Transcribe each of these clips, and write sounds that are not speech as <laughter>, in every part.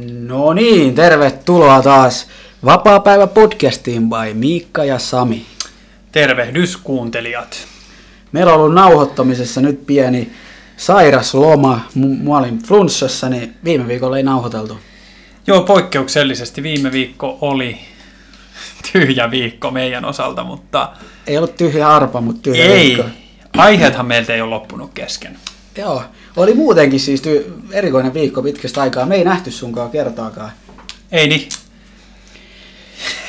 No niin, tervetuloa taas Vapaa-päivä podcastiin by Miikka ja Sami. Tervehdys kuuntelijat. Meillä on ollut nauhoittamisessa nyt pieni sairas loma. M- Mä olin flunssassa, niin viime viikolla ei nauhoiteltu. Joo, poikkeuksellisesti viime viikko oli <laughs> tyhjä viikko meidän osalta, mutta Ei ollut tyhjä arpa, mutta tyhjä ei. viikko. Aiheethan meiltä ei ole loppunut kesken. Joo, oli muutenkin siis ty- erikoinen viikko pitkästä aikaa. Me ei nähty sunkaan kertaakaan. Ei niin.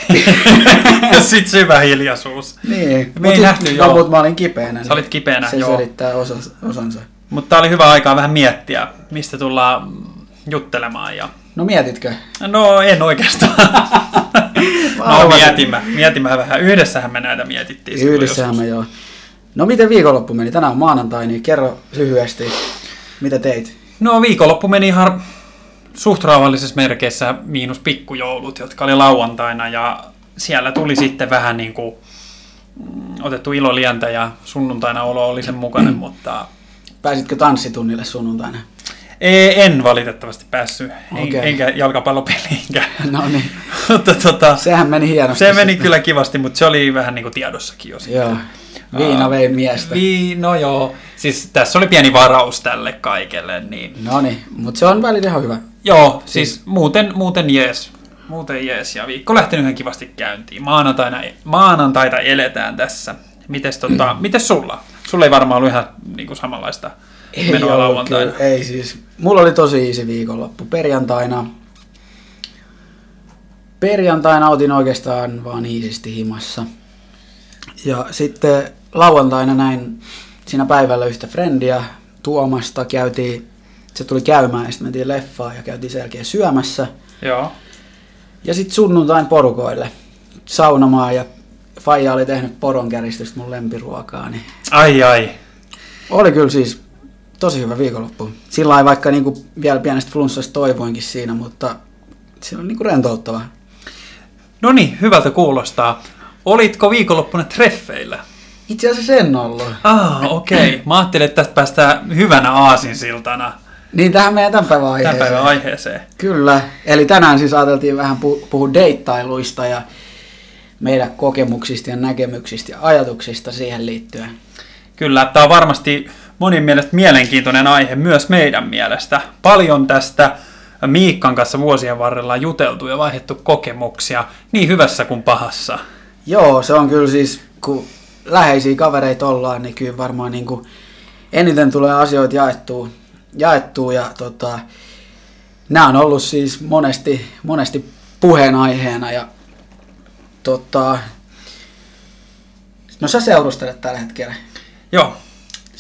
<laughs> Sitten syvä hiljaisuus. Niin, Me ei nähty, no, joo. mutta mä olin kipeänä. Sä olit kipeänä, se joo. selittää osa, osansa. Mutta oli hyvä aikaa vähän miettiä, mistä tullaan juttelemaan. Ja... No mietitkö? No en oikeastaan. <laughs> no mietimme, mietimme vähän. Yhdessähän me näitä mietittiin. Yhdessähän me joo. No miten viikonloppu meni? Tänään on maanantai, niin kerro lyhyesti, mitä teit? No viikonloppu meni ihan suht rauhallisessa merkeissä miinus pikkujoulut, jotka oli lauantaina ja siellä tuli sitten vähän niin kuin mm, otettu ilolientä ja sunnuntaina olo oli sen mukainen, <clears throat> mutta Pääsitkö tanssitunnille sunnuntaina? ei, en valitettavasti päässyt, en, Okei. enkä jalkapallopeliinkään. <laughs> No niin, <laughs> mutta tota, sehän meni hienosti. se meni kyllä kivasti, mutta se oli vähän niin kuin tiedossakin jo sitten. Joo, viina vei miestä. Vi, no joo, siis tässä oli pieni varaus tälle kaikelle, niin No niin, mutta se on välillä ihan hyvä. Joo, siis muuten, muuten jees. Muuten jees. Ja viikko lähtenyt ihan kivasti käyntiin. Maanantaina, maanantaita eletään tässä. Mites, tota, <clears throat> mites sulla? Sulla ei varmaan ollut ihan niin kuin samanlaista menoa ollut lauantaina. kyllä, ei siis. Mulla oli tosi easy viikonloppu. Perjantaina, perjantaina otin oikeastaan vaan iisisti himassa. Ja sitten lauantaina näin siinä päivällä yhtä frendiä Tuomasta käytiin, se tuli käymään ja sitten mentiin leffaan ja käytiin sen jälkeen syömässä. Joo. Ja sitten sunnuntain porukoille saunomaan ja Faija oli tehnyt poronkärjistystä mun lempiruokaa, niin Ai ai. oli kyllä siis tosi hyvä viikonloppu. Sillä vaikka niinku vielä pienestä flunssasta toivoinkin siinä, mutta se on niinku rentouttava. No niin, hyvältä kuulostaa. Olitko viikonloppuna treffeillä? Itse asiassa en ollut. Ah, okei. Okay. <laughs> Mä ajattelin, että tästä päästään hyvänä aasinsiltana Niin tähän meidän tämän päivän aiheeseen. tämän päivän aiheeseen. Kyllä. Eli tänään siis ajateltiin vähän pu- puhua deittailuista ja meidän kokemuksista ja näkemyksistä ja ajatuksista siihen liittyen. Kyllä, tämä on varmasti monin mielestä mielenkiintoinen aihe myös meidän mielestä. Paljon tästä Miikkan kanssa vuosien varrella juteltu ja vaihdettu kokemuksia, niin hyvässä kuin pahassa. Joo, se on kyllä siis, kun läheisiä kavereita ollaan, niin kyllä varmaan niin kuin eniten tulee asioita jaettua, jaettua ja tota, nämä on ollut siis monesti, monesti puheenaiheena ja tota, no sä seurustelet tällä hetkellä. Joo,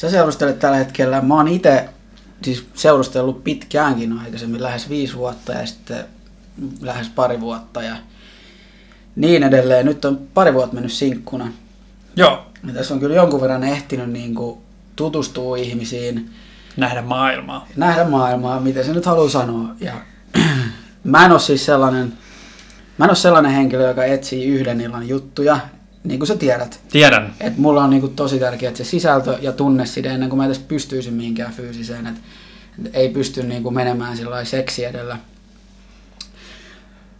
Sä seurustelet tällä hetkellä. Mä oon itse siis seurustellut pitkäänkin aikaisemmin, lähes viisi vuotta ja sitten lähes pari vuotta ja niin edelleen. Nyt on pari vuotta mennyt sinkkuna. Joo, Ja tässä on kyllä jonkun verran ehtinyt niin kuin tutustua ihmisiin, nähdä maailmaa. nähdä maailmaa, mitä se nyt haluaa sanoa. Ja <clears throat> mä en ole siis sellainen, mä en ole sellainen henkilö, joka etsii yhden illan juttuja, niin kuin sä tiedät. Tiedän. Et mulla on niinku tosi tärkeää se sisältö ja tunneside ennen kuin mä edes pystyisin mihinkään fyysiseen. Et, et ei pysty niinku menemään sillä seksi edellä.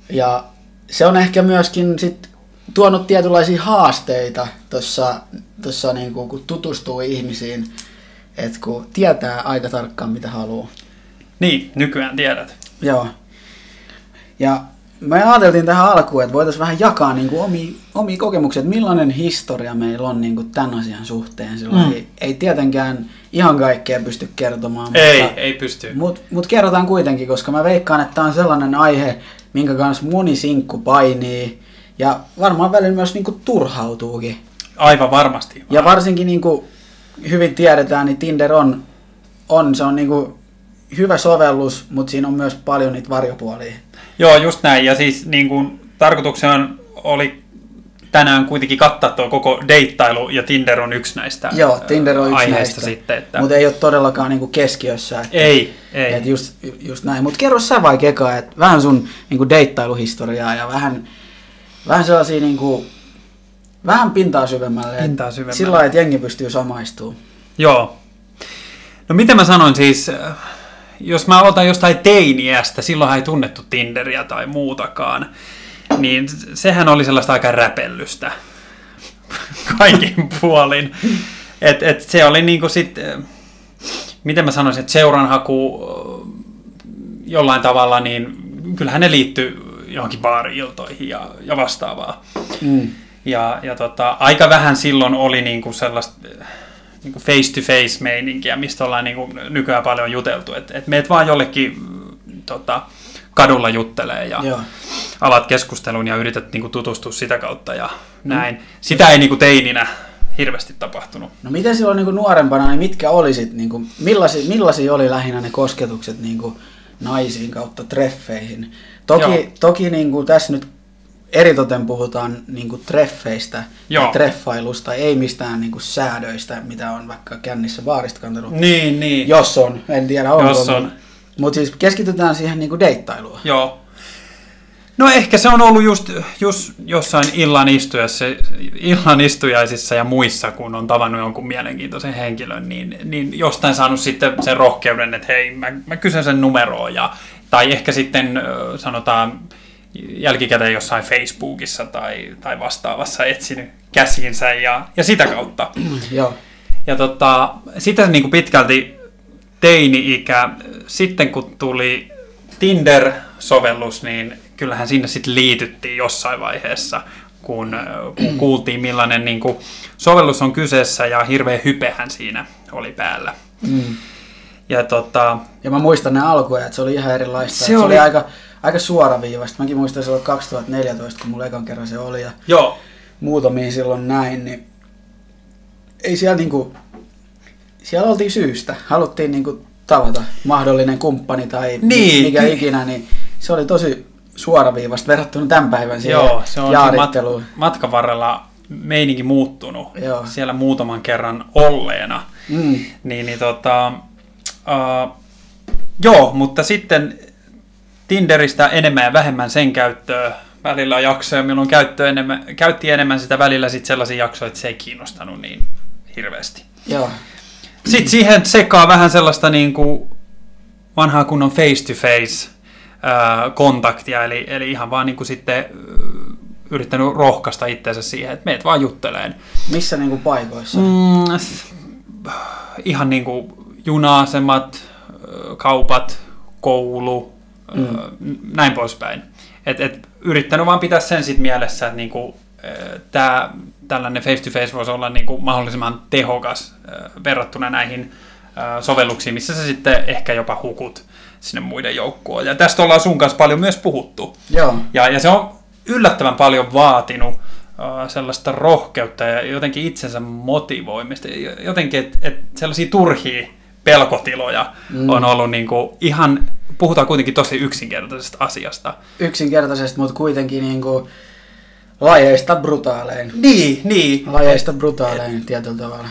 Ja se on ehkä myöskin sit tuonut tietynlaisia haasteita tuossa, tossa niinku, kun tutustuu ihmisiin, että kun tietää aika tarkkaan mitä haluaa. Niin, nykyään tiedät. Joo. Ja me ajateltiin tähän alkuun, että voitaisiin vähän jakaa niin kuin omia, omia kokemuksia, että millainen historia meillä on niin kuin tämän asian suhteen. Mm. ei, ei tietenkään ihan kaikkea pysty kertomaan, Ei, mutta, ei pysty. mut, mut kerrotaan kuitenkin, koska mä veikkaan, että tämä on sellainen aihe, minkä kanssa moni sinkku painii ja varmaan välillä myös niin kuin turhautuukin. Aivan varmasti. Ja varsinkin niin kuin hyvin tiedetään, niin Tinder on, on, se on niin kuin hyvä sovellus, mutta siinä on myös paljon niitä varjopuolia. Joo, just näin. Ja siis niin kuin, tarkoituksena oli tänään kuitenkin kattaa tuo koko deittailu, ja Tinder on yksi näistä Joo, Tinder on yksi näistä, sitten. Että... mutta ei ole todellakaan niinku keskiössä. Että, Ei, ei. Et just, just näin. Mutta kerro sä vaikka eka, että vähän sun niinku deittailuhistoriaa ja vähän, vähän sellaisia niinku, vähän pintaa syvemmälle. Pintaa syvemmälle. Sillä lailla, että jengi pystyy samaistumaan. Joo. No miten mä sanoin siis, äh, jos mä aloitan jostain teiniästä, silloin ei tunnettu Tinderiä tai muutakaan, niin sehän oli sellaista aika räpellystä <laughs> kaikin puolin. Et, et se oli niinku sit, miten mä sanoisin, että seuranhaku jollain tavalla, niin kyllähän ne liittyy johonkin baari-iltoihin ja, ja vastaavaa. Mm. Ja, ja tota, aika vähän silloin oli niinku sellaista niinku face-to-face meininkiä, mistä ollaan niinku nykyään paljon juteltu. Että et meet vaan jollekin tota, kadulla juttelee ja Joo. alat keskustelun ja yrität niinku tutustua sitä kautta ja näin. Mm. Sitä ei niinku teininä hirveästi tapahtunut. No miten silloin niinku nuorempana, niin mitkä olisit, niinku, millaisia, millaisia oli lähinnä ne kosketukset niinku naisiin kautta treffeihin? Toki, toki niinku tässä nyt eritoten puhutaan niinku treffeistä Joo. ja treffailusta, ei mistään niinku säädöistä, mitä on vaikka kännissä baarista kantanut. Niin, niin. Jos on, en tiedä onko. Jos on. Mutta siis keskitytään siihen niinku deittailuun. Joo. No ehkä se on ollut just, just jossain illan, istujassa, illan istujaisissa ja muissa, kun on tavannut jonkun mielenkiintoisen henkilön, niin, niin jostain saanut sitten sen rohkeuden, että hei, mä, mä kysyn sen numeroa. Ja, tai ehkä sitten sanotaan jälkikäteen jossain Facebookissa tai, tai vastaavassa etsinyt käsiinsä ja, ja sitä kautta. <clears throat> Joo. Ja tota, sitten niin kuin pitkälti teini-ikä, sitten kun tuli Tinder-sovellus, niin kyllähän sinne sitten liityttiin jossain vaiheessa, kun, kun <clears throat> kuultiin millainen niin kuin, sovellus on kyseessä ja hirveä hypehän siinä oli päällä. Mm. Ja, tota, ja mä muistan ne alkuja, että se oli ihan erilaista. Se, oli... se oli aika, aika suoraviivasta. Mäkin muistan silloin 2014, kun mulla ekan kerran se oli. Ja Joo. Muutamia silloin näin, niin ei siellä niinku, siellä oltiin syystä. Haluttiin niinku tavata mahdollinen kumppani tai niin, mikä ky- ikinä, niin se oli tosi suoraviivasta verrattuna tämän päivän siihen Joo, se on mat- matkan varrella meininki muuttunut Joo. siellä muutaman kerran olleena. Mm. Niin, niin tota, uh, joo, mutta sitten Tinderistä enemmän ja vähemmän sen käyttöä. Välillä on jaksoja, milloin käyttö enemmän, käytti enemmän sitä välillä sit sellaisia jaksoja, että se ei kiinnostanut niin hirveästi. Joo. Sitten siihen sekaa vähän sellaista niin kuin vanhaa kunnon face-to-face kontaktia, eli, eli ihan vaan niin kuin sitten yrittänyt rohkaista itseensä siihen, että meet vaan jutteleen. Missä niin kuin paikoissa? Mm, ihan niin kuin juna-asemat, kaupat, koulu, mm. näin poispäin. Et, et, yrittänyt vaan pitää sen sit mielessä, että niinku, tää, tällainen face-to-face voisi olla niinku mahdollisimman tehokas verrattuna näihin sovelluksiin, missä sä sitten ehkä jopa hukut sinne muiden joukkoon. Ja tästä ollaan sun kanssa paljon myös puhuttu. Joo. Ja, ja se on yllättävän paljon vaatinut sellaista rohkeutta ja jotenkin itsensä motivoimista. Jotenkin, että et sellaisia turhia pelkotiloja mm. on ollut niin kuin ihan, puhutaan kuitenkin tosi yksinkertaisesta asiasta. Yksinkertaisesta, mutta kuitenkin niin kuin lajeista brutaalein. Niin, niin. Lajeista brutaalein et, tietyllä tavalla.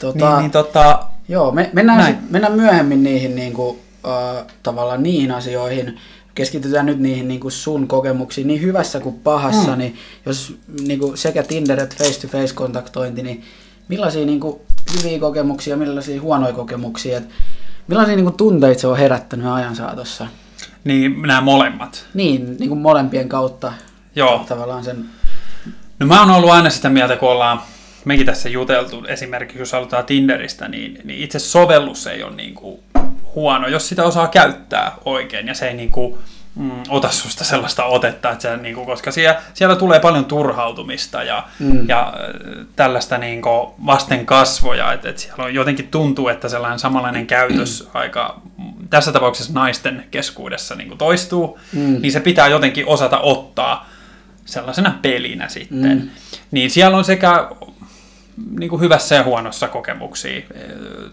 Tota, niin, niin tota, joo, me, mennään, sit, mennään myöhemmin niihin niin kuin, uh, tavallaan niihin asioihin, keskitytään nyt niihin niin kuin sun kokemuksiin, niin hyvässä kuin pahassa, mm. niin jos niin kuin sekä Tinder että face-to-face kontaktointi, niin millaisia niin kuin, hyviä kokemuksia, millaisia huonoja kokemuksia, että millaisia niin kuin, tunteita se on herättänyt ajan saatossa? Niin, nämä molemmat. Niin, niin kuin molempien kautta. Joo. Tavallaan sen... No mä oon ollut aina sitä mieltä, kun ollaan mekin tässä juteltu, esimerkiksi jos aloitetaan Tinderistä, niin, niin itse sovellus ei ole niin kuin huono, jos sitä osaa käyttää oikein ja se ei niin kuin, mm, ota susta sellaista otetta, että se, niin kuin, koska siellä, siellä tulee paljon turhautumista ja, mm. ja äh, tällaista niin kuin, vasten kasvoja, että, että siellä on jotenkin tuntuu, että sellainen samanlainen <clears throat> käytös aika tässä tapauksessa naisten keskuudessa niin kuin toistuu, mm. niin se pitää jotenkin osata ottaa sellaisena pelinä sitten. Mm. Niin siellä on sekä niin kuin hyvässä ja huonossa kokemuksia.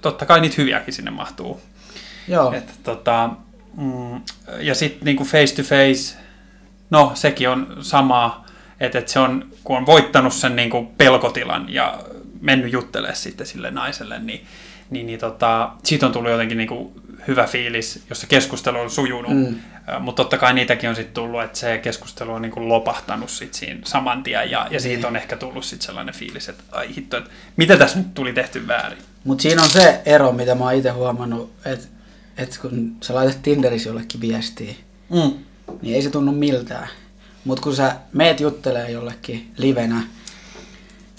Totta kai niitä hyviäkin sinne mahtuu. Joo. Että, tota, mm, ja sitten niin face to face, no sekin on sama, että, että se on, kun on voittanut sen niin kuin pelkotilan ja mennyt juttelemaan sitten sille naiselle, niin, niin, niin tota, siitä on tullut jotenkin niin kuin hyvä fiilis, jos se keskustelu on sujunut. Mm. Mutta totta kai niitäkin on sitten tullut, että se keskustelu on niin kuin lopahtanut sit siinä saman tien ja, ja siitä niin. on ehkä tullut sitten sellainen fiilis, että ai hitto, että mitä tässä nyt tuli tehty väärin. Mutta siinä on se ero, mitä mä oon itse huomannut, että että kun sä laitat Tinderissä jollekin viestiä, Mm. niin ei se tunnu miltään. Mutta kun sä meet juttelee jollekin livenä,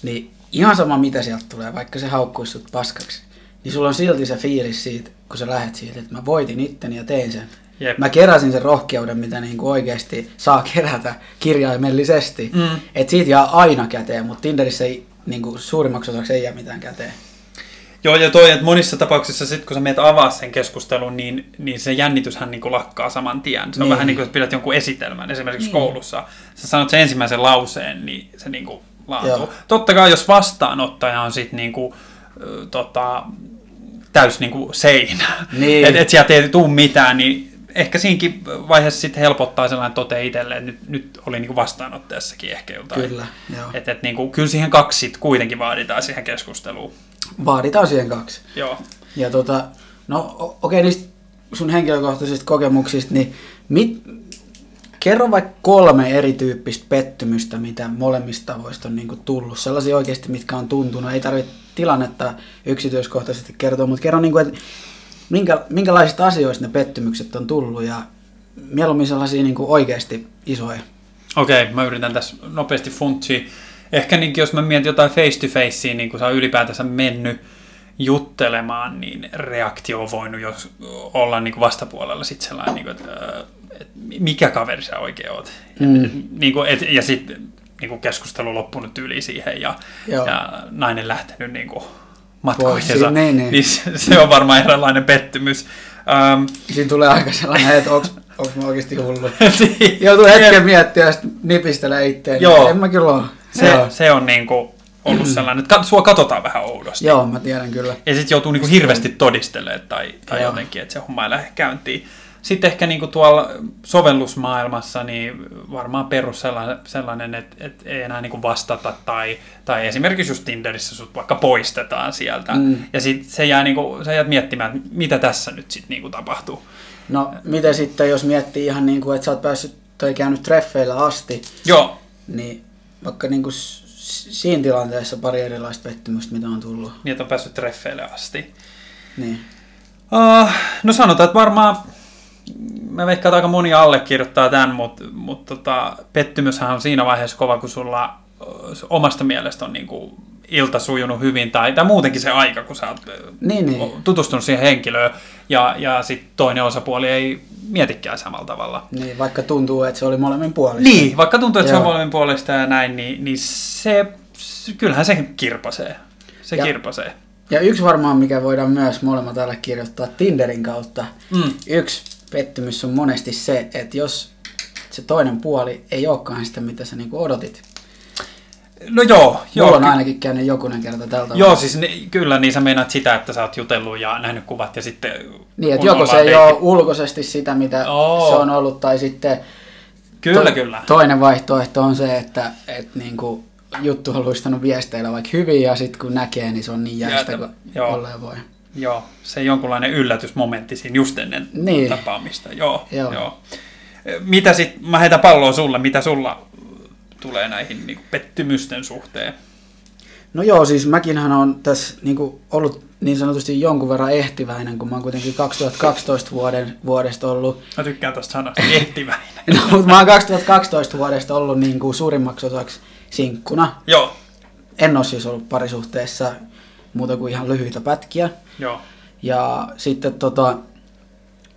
niin ihan sama mitä sieltä tulee, vaikka se haukkuisi sut paskaksi, niin sulla on silti se fiilis siitä, kun sä lähet siitä, että mä voitin itteni ja tein sen. Jep. Mä keräsin sen rohkeuden, mitä niinku oikeasti saa kerätä kirjaimellisesti. Mm. Et siitä jää aina käteen, mutta Tinderissä ei, niinku, suurimmaksi osaksi ei jää mitään käteen. Joo, ja toi, että monissa tapauksissa sit, kun sä meet avaa sen keskustelun, niin, niin se jännityshän niin kuin lakkaa saman tien. Se on Niin. vähän niin kuin, että pidät jonkun esitelmän, esimerkiksi Niin. koulussa. Sä sanot sen ensimmäisen lauseen, niin se niin kuin laantuu. Joo. Totta kai, jos vastaanottaja on sitten niin kuin, tota, täys niin kuin seinä, Niin. että et sieltä ei tule mitään, niin ehkä siinäkin vaiheessa sitten helpottaa sellainen tote itselle, että nyt, nyt oli niin kuin vastaanottajassakin ehkä jotain. Kyllä, joo. Et, et, niin kuin, kyllä siihen kaksi kuitenkin vaaditaan siihen keskusteluun. Vaaditaan siihen kaksi. Joo. Ja tota, no okei, niistä sun henkilökohtaisista kokemuksista, niin mit, kerro vaikka kolme erityyppistä pettymystä, mitä molemmista tavoista on niinku tullut. Sellaisia oikeasti, mitkä on tuntunut. Ei tarvitse tilannetta yksityiskohtaisesti kertoa, mutta kerro, niinku, että minkä, minkälaisista asioista ne pettymykset on tullut ja mieluummin sellaisia niinku oikeasti isoja. Okei, mä yritän tässä nopeasti funtsia. Ehkä niin, jos mä mietin jotain face to facea, niin kun sä oot ylipäätänsä mennyt juttelemaan, niin reaktio on voinut jos olla niin kuin vastapuolella sit sellainen, niin kuin, että, äh, että mikä kaveri sä oikein oot. Mm. Niin kuin, et, ja sitten niin kuin keskustelu loppunut yli siihen ja, Joo. ja nainen lähtenyt niin kuin matkoihinsa. niin, niin. niin se, se on varmaan eräänlainen pettymys. Ähm, Siinä tulee aika sellainen, että onks, onks mä oikeasti hullu. <laughs> niin. Joutuu hetken miettiä ja sitten nipistelee itteen. Joo. En mä kyllä ole. Se, Joo. se on niinku ollut sellainen, että sua katsotaan vähän oudosti. Joo, mä tiedän kyllä. Ja sitten joutuu niinku hirveästi todistelemaan tai, tai Joo. jotenkin, että se homma ei lähde käyntiin. Sitten ehkä niinku tuolla sovellusmaailmassa niin varmaan perus sellainen, sellainen että, että ei enää niinku vastata tai, tai esimerkiksi just Tinderissä sut vaikka poistetaan sieltä. Mm. Ja sitten se jää niinku, sä jäät miettimään, että mitä tässä nyt sitten niinku tapahtuu. No, miten sitten, jos miettii ihan niin kuin, että sä oot päässyt tai käynyt treffeillä asti, Joo, niin vaikka niin kuin siinä tilanteessa pari erilaista pettymystä, mitä on tullut. niin että on päässyt treffeille asti. Niin. Uh, no sanotaan, että varmaan mä veikkaan, että aika moni allekirjoittaa tämän, mutta mut tota, pettymyshän on siinä vaiheessa kova, kun sulla omasta mielestä on niinku ilta sujunut hyvin, tai, tai muutenkin se aika, kun sä oot Niin, niin. tutustunut siihen henkilöön, ja, ja sitten toinen osapuoli ei mietikään samalla tavalla. niin. Vaikka tuntuu, että se oli molemmin puolista. Niin, vaikka tuntuu, että se on Joo. molemmin puolesta ja näin, niin, niin se, se, kyllähän se kirpasee. Se Ja- kirpasee. Ja yksi varmaan, mikä voidaan myös molemmat allekirjoittaa Tinderin kautta. Mm. Yksi pettymys on monesti se, että jos se toinen puoli ei olekaan sitä, mitä sä niinku odotit. No joo, joo. Mulla on ainakin käynyt jokunen kerta tältä Joo, siis ne, kyllä, niin sä meinaat sitä, että sä oot jutellut ja nähnyt kuvat ja sitten... Niin, että joko se ei ole ulkoisesti sitä, mitä Oo. se on ollut, tai sitten Kyllä, to- kyllä. toinen vaihtoehto on se, että et niinku juttu on luistanut viesteillä vaikka hyvin, ja sitten kun näkee, niin se on niin jäistä Ja- kuin joo. olleen voi. Joo, se jonkunlainen yllätysmomentti siinä just ennen Niin. tapaamista. Joo, joo. Joo. Mitä sit, mä heitän palloa sulle, mitä sulla tulee näihin niin pettymysten suhteen? No joo, siis mäkinhän on tässä niinku ollut niin sanotusti jonkun verran ehtiväinen, kun mä oon kuitenkin 2012 vuoden, vuodesta ollut Mä tykkään tästä sanasta, <laughs> ehtiväinen. No, mutta mä oon 2012 vuodesta ollut niin kuin suurimmaksi osaksi sinkkuna. joo, En ole siis ollut parisuhteessa muuta kuin ihan lyhyitä pätkiä. joo. Ja sitten tota,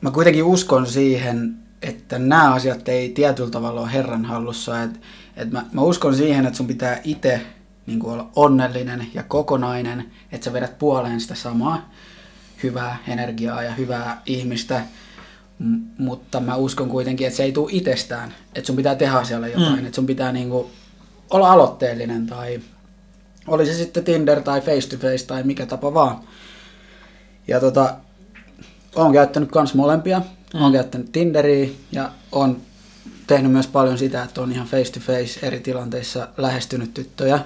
mä kuitenkin uskon siihen, että nämä asiat ei tietyllä tavalla ole Herran hallussa. Et, et mä, mä uskon siihen, että sun pitää itse niin olla onnellinen ja kokonainen, että sä vedät puoleen sitä samaa hyvää energiaa ja hyvää ihmistä. M- mutta mä uskon kuitenkin, että se ei tule itsestään. Että sun pitää tehdä siellä jotain. Mm. Mm. Että sun pitää niinku olla aloitteellinen tai oli se sitten Tinder tai face to face tai mikä tapa vaan. Ja tota, oon käyttänyt kans molempia. Mm. Oon käyttänyt Tinderiä ja on tehnyt myös paljon sitä, että on ihan face to face eri tilanteissa lähestynyt tyttöjä.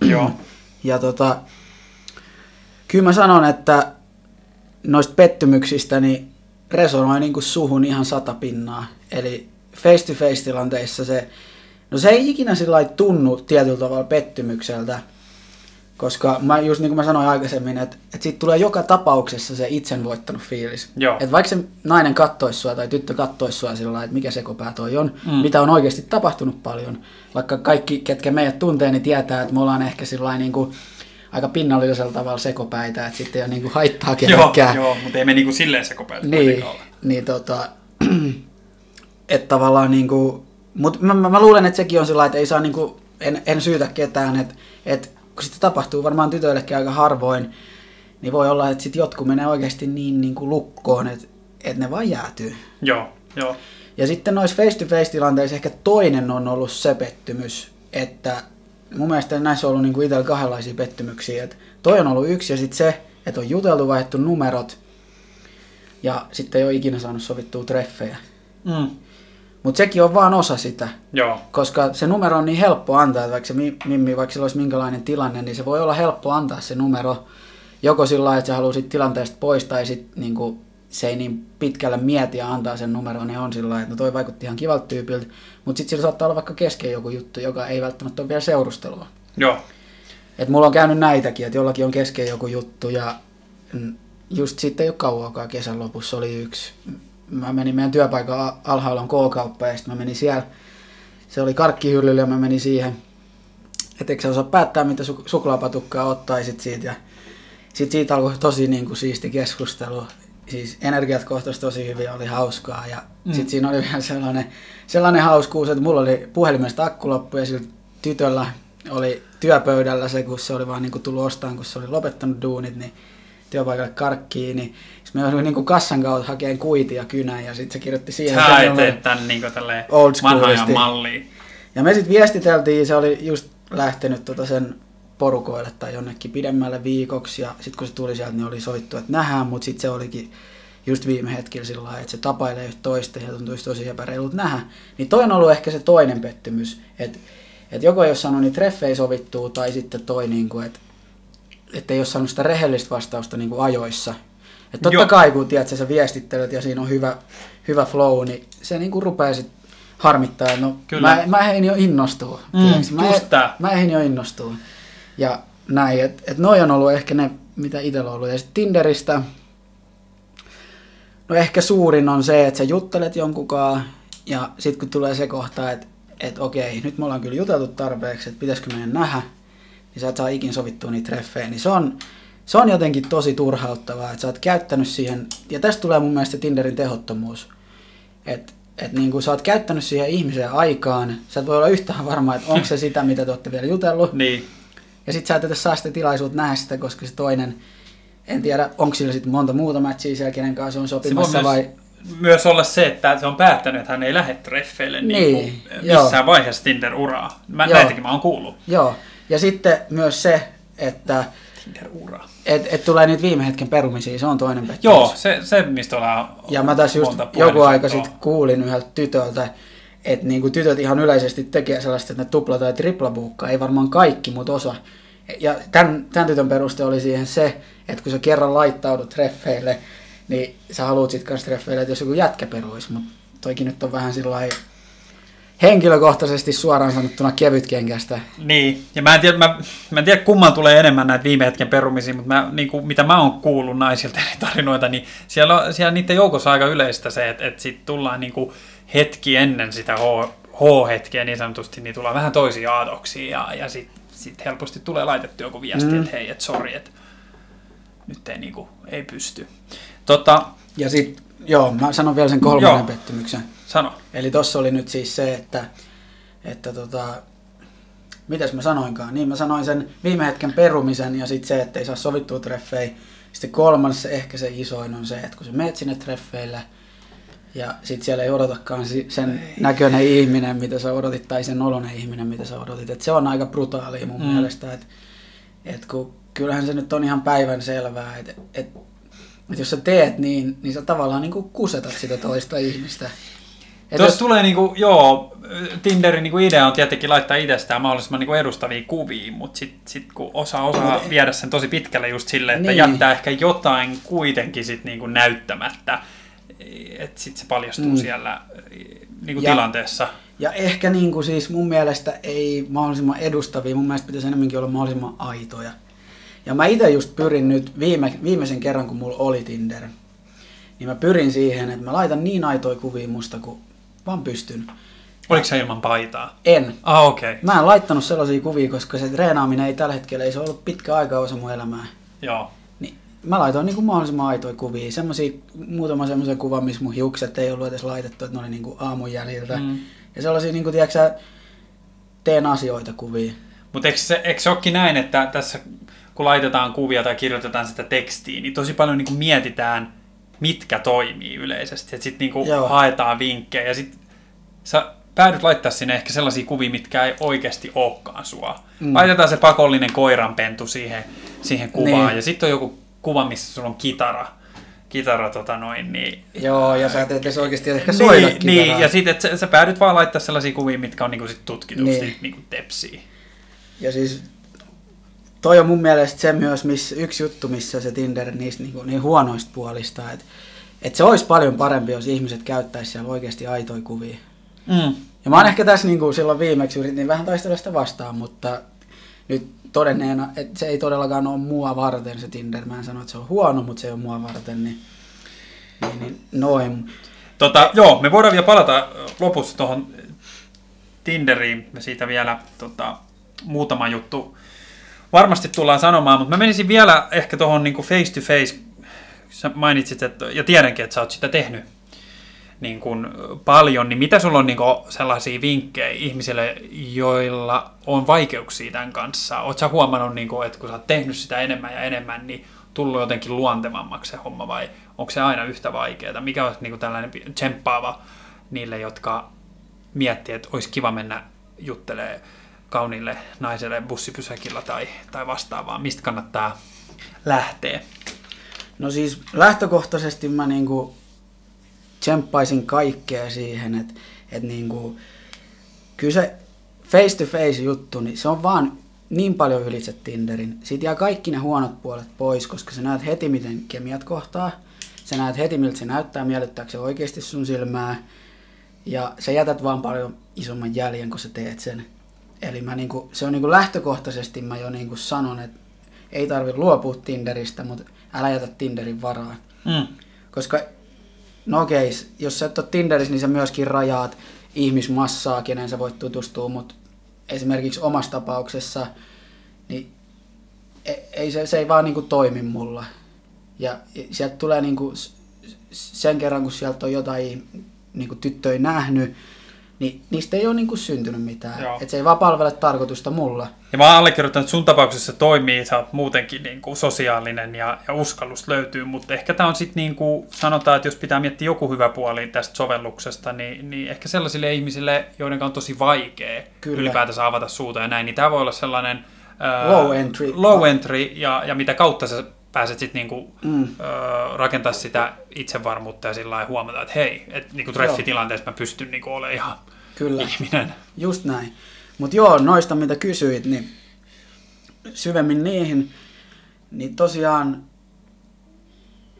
joo. Ja tota, kyllä mä sanon, että noista pettymyksistä niin resonoi niin kuin suhun ihan sata pinnaa. Eli face to face tilanteissa se, no se ei ikinä sillä tunnu tietyllä tavalla pettymykseltä, Koska mä, just niin kuin mä sanoin aikaisemmin, että, että siitä tulee joka tapauksessa se itsen voittanut fiilis. Joo. Että vaikka se nainen kattoisi sua tai tyttö kattoisi sua sillä että mikä sekopää toi on, mm. mitä on oikeasti tapahtunut paljon. Vaikka kaikki, ketkä meidät tuntee, niin tietää, että me ollaan ehkä sillä niin kuin aika pinnallisella tavalla sekopäitä, että sitten ei ole niin kuin haittaa Joo, kenellekään. joo, mutta ei me niinku silleen sekopäitä Niin, niin tota, <clears throat> että tavallaan niinku, mutta mä, mä, mä, luulen, että sekin on sillä että ei saa niinku, en, en syytä ketään, että, että kun sitä tapahtuu varmaan tytöillekin aika harvoin, niin voi olla, että sitten jotkut menee oikeasti niin, niin kuin lukkoon, että, että ne vaan jäätyy. Joo, joo. Ja sitten noissa face-to-face-tilanteissa ehkä toinen on ollut se pettymys, että mun mielestä näissä on ollut niin itsellä kahdenlaisia pettymyksiä. Että toi on ollut yksi ja sitten se, että on juteltu, vaihdettu numerot ja sitten ei ole ikinä saanut sovittua treffejä. Mm. Mutta sekin on vaan osa sitä, Joo, koska se numero on niin helppo antaa, että vaikka se mi- Mimmi, vaikka sillä olisi minkälainen tilanne, niin se voi olla helppo antaa se numero joko sillä lailla, että se haluaa sit tilanteesta pois, tai sitten niinku, se ei niin pitkälle mieti ja antaa sen numeron, niin on sillä lailla, että no toi vaikutti ihan kivalta tyypiltä, mutta sitten sillä saattaa olla vaikka kesken joku juttu, joka ei välttämättä ole vielä seurustelua. joo. Et mulla on käynyt näitäkin, että jollakin on kesken joku juttu ja just sitten ei ole kauankaan kesän lopussa oli yksi. Mä menin meidän työpaikan alhaalla on K-kauppa ja sitten mä menin siellä. Se oli karkkihyllyllä ja mä menin siihen. Että eikö sä osaa päättää, mitä su- suklaapatukkaa ottaisit siitä. Ja sitten siitä alkoi tosi niin kuin, siisti keskustelu. Siis energiat kohtasi tosi hyvin, oli hauskaa. Ja Mm. sitten siinä oli <laughs> vielä sellainen, sellainen hauskuus, että mulla oli puhelimesta akku loppu ja sillä tytöllä oli työpöydällä se, kun se oli vaan niin kuin tullut ostamaan, kun se oli lopettanut duunit, niin työpaikalle karkkiin, niin sit me jouduin niin kassan kautta hakemaan kuitia kynän ja sitten se kirjoitti siihen. Sä et tee niinku tälleen Old vanhan malliin. Ja me sitten viestiteltiin, se oli just lähtenyt tota sen porukoille tai jonnekin pidemmälle viikoksi ja sitten kun se tuli sieltä, niin oli soittu, että nähdään, mutta sitten se olikin just viime hetkellä sillä lailla, että se tapailee yhtä toista ja tuntuisi tosi epäreilut nähdä. Niin toi on ollut ehkä se toinen pettymys, että et joko ei ole saanut niitä treffejä sovittua tai sitten toi, niinku, että et ei ole saanut sitä rehellistä vastausta niinku ajoissa. Et totta Joo. kai kun tiedät, sä viestittelet ja siinä on hyvä, hyvä flow, niin se niinku rupeaa sit harmittaa, no Kyllä. mä, mä ehdin jo innostua. Mm, tiedätkö? mä, just tää. mä ehdin jo innostua. Ja näin, että et noi on ollut ehkä ne, mitä itsellä on ollut. Ja sitten Tinderistä, no ehkä suurin on se, että sä juttelet jonkunkaan ja sitten kun tulee se kohta, että et okei, nyt me ollaan kyllä juteltu tarpeeksi, että pitäisikö meidän nähdä, niin sä et saa ikin sovittua niitä treffejä, niin se on, se on jotenkin tosi turhauttavaa, että sä oot käyttänyt siihen, ja tästä tulee mun mielestä Tinderin tehottomuus, että et niin kun sä oot käyttänyt siihen ihmiseen aikaan, sä et voi olla yhtään varma, että onko se sitä, mitä te olette vielä jutellut, Niin, ja sit sä et edes saa sitä tilaisuutta nähdä sitä, koska se toinen, en tiedä, onko sillä sitten monta muuta matchia siellä, kenen kanssa on se sopimassa myös, vai... myös olla se, että se on päättänyt, että hän ei lähde treffeille Niin, niin, joo. missään vaiheessa Tinder-uraa. Mä, Joo. näitäkin mä oon kuullut. Joo, ja sitten myös se, että Tinder-ura. et, et tulee niitä viime hetken perumisia, se on toinen pettymys. Joo, se, se mistä ollaan Ja mä tässä just joku aika sitten kuulin yhdeltä tytöltä, että niinku tytöt ihan yleisesti tekee sellaista, että ne tupla- tai triplabuukkaa, ei varmaan kaikki, mutta osa. Ja tämän, tämän tytön peruste oli siihen se, että kun sä kerran laittaudut treffeille, niin sä haluut sit kanssa treffeille, että jos joku jätkä peruisi, mutta toikin nyt on vähän sillä henkilökohtaisesti suoraan sanottuna kevytkenkästä. Niin, ja mä en, tiedä, mä, mä en tiedä kumman tulee enemmän näitä viime hetken perumisia, mutta mä, niin kuin, mitä mä oon kuullut naisilta eri tarinoita, niin siellä, on, siellä niiden joukossa aika yleistä se, että, että sit tullaan niin kuin hetki ennen sitä H, H-hetkeä niin sanotusti, niin tullaan vähän toisia aatoksia ja, ja sitten sit helposti tulee laitettu joku viesti, Mm. mm. että hei, että sori, että nyt ei, niin kuin, ei pysty. Tota, Ja sitten, joo, mä sanon vielä sen kolmannen Joo. pettymyksen. Sano. Eli tossa oli nyt siis se, että, että tota, mitäs mä sanoinkaan? Niin mä sanoin sen viime hetken perumisen ja sitten se, että ei saa sovittua treffejä. Sitten kolmas, ehkä se isoin on se, että kun sä meet sinne treffeille ja sitten siellä ei odotakaan sen näköinen ihminen, mitä sä odotit, tai sen oloinen ihminen, mitä sä odotit. Et se on aika brutaalia mun Mm. mm. mielestä, että et kun kyllähän se nyt on ihan päivän selvää, että et, et jos sä teet niin, niin sä tavallaan niin kusetat sitä toista ihmistä. Et Tuossa jos- tulee niinku, joo, Tinderin niinku idea on tietenkin laittaa itsestään mahdollisimman niinku edustavia kuvia, mutta sitten sit kun osa osaa viedä sen tosi pitkälle just silleen, että Niin. jättää ehkä jotain kuitenkin sit niinku näyttämättä, että sitten se paljastuu Mm. siellä niinku Ja- tilanteessa. Ja ehkä niin kuin siis mun mielestä ei mahdollisimman edustavia, mun mielestä pitäisi enemmänkin olla mahdollisimman aitoja. Ja mä itse just pyrin nyt viime, viimeisen kerran, kun mulla oli Tinder, niin mä pyrin siihen, että mä laitan niin aitoja kuvia musta, kun vaan pystyn. Oliko se ilman paitaa? En. Ah, okei. Okay. Mä en laittanut sellaisia kuvia, koska se treenaaminen ei tällä hetkellä, ei se ollut pitkä aika osa mun elämää. Joo. Niin mä laitoin niin kuin mahdollisimman aitoja kuvia. Semmosia, muutama semmoisen kuvan, missä mun hiukset ei ollut edes laitettu, että ne oli niin kuin aamun jäljiltä. Mm. Ja sellaisia, niin kuin, tiedätkö, teen asioita kuvia. Mutta eikö se, eikö se olekin näin, että tässä kun laitetaan kuvia tai kirjoitetaan sitä tekstiä, niin tosi paljon niin kuin mietitään, mitkä toimii yleisesti. Että sitten niin haetaan vinkkejä ja sitten sä päädyt laittaa sinne ehkä sellaisia kuvia, mitkä ei oikeasti olekaan sua. Mm. Laitetaan se pakollinen koiranpentu siihen, siihen kuvaan niin. ja sitten on joku kuva, missä sulla on kitara kitara tota noin, niin... Joo, ja sä et edes oikeasti ehkä niin, soida niin, niin, ja sitten sä, sä päädyt vaan laittaa sellaisia kuvia, mitkä on niinku sit tutkitusti niin. niinku tepsiä. Ja siis toi on mun mielestä se myös miss, yksi juttu, missä se Tinder niistä niinku, niin huonoista puolista, että et se olisi paljon parempi, jos ihmiset käyttäisi siellä oikeasti aitoja kuvia. Mm. Ja mä oon ehkä tässä niin kuin silloin viimeksi yritin vähän taistella sitä vastaan, mutta nyt todenneena, että se ei todellakaan ole mua varten se Tinder. Mä en sano, että se on huono, mutta se ei ole mua varten, niin, niin, niin noin. Tota, joo, me voidaan vielä palata lopussa tuohon Tinderiin. Me siitä vielä tota, muutama juttu varmasti tullaan sanomaan, mutta mä menisin vielä ehkä tuohon niin face to face. Sä mainitsit, että, ja tiedänkin, että sä oot sitä tehnyt niin kuin paljon, niin mitä sulla on niin kuin sellaisia vinkkejä ihmisille, joilla on vaikeuksia tämän kanssa? Oletko huomannut, niin kuin, että kun sä oot tehnyt sitä enemmän ja enemmän, niin tullut jotenkin luontevammaksi se homma vai onko se aina yhtä vaikeaa? Mikä olisi niin kuin tällainen tsemppaava niille, jotka miettii, että olisi kiva mennä juttelee kauniille naiselle bussipysäkillä tai, tai vastaavaa? Mistä kannattaa lähteä? No siis lähtökohtaisesti mä niinku tsemppaisin kaikkea siihen, että et niinku, kyllä se face to face juttu, niin se on vaan niin paljon ylitse Tinderin. Siitä jää kaikki ne huonot puolet pois, koska sä näet heti, miten kemiat kohtaa. Sä näet heti, miltä se näyttää, miellyttääkö se oikeasti sun silmää. Ja sä jätät vaan paljon isomman jäljen, kun sä teet sen. Eli mä niinku, se on niinku lähtökohtaisesti mä jo niinku sanon, että ei tarvi luopua Tinderistä, mutta älä jätä Tinderin varaan. Mm. Koska no okei, jos sä et ole Tinderissä, niin sä myöskin rajaat ihmismassaa, kenen sä voit tutustua, mutta esimerkiksi omassa tapauksessa, niin e, ei, se, se ei vaan niinku toimi mulla. Ja sieltä tulee niinku, sen kerran, kun sieltä on jotain niinku tyttöjä nähnyt, niin niistä ei ole niinku syntynyt mitään. Et se ei vaan palvele tarkoitusta mulla. Ja mä oon allekirjoittanut, että sun tapauksessa toimii, sä oot muutenkin niinku sosiaalinen ja, ja uskallus löytyy, mutta ehkä tämä on sitten niin kuin sanotaan, että jos pitää miettiä joku hyvä puoli tästä sovelluksesta, niin, niin ehkä sellaisille ihmisille, joiden on tosi vaikea Kyllä. ylipäätänsä avata suuta ja näin, niin tämä voi olla sellainen low entry, low entry ja, ja mitä kautta sä pääset sitten niinku, mm. rakentaa sitä itsevarmuutta ja sillä huomata, että hei, että niinku treffitilanteessa mä pystyn niinku olemaan ihan Kyllä. ihminen. Just näin. Mutta joo, noista mitä kysyit, niin syvemmin niihin, niin tosiaan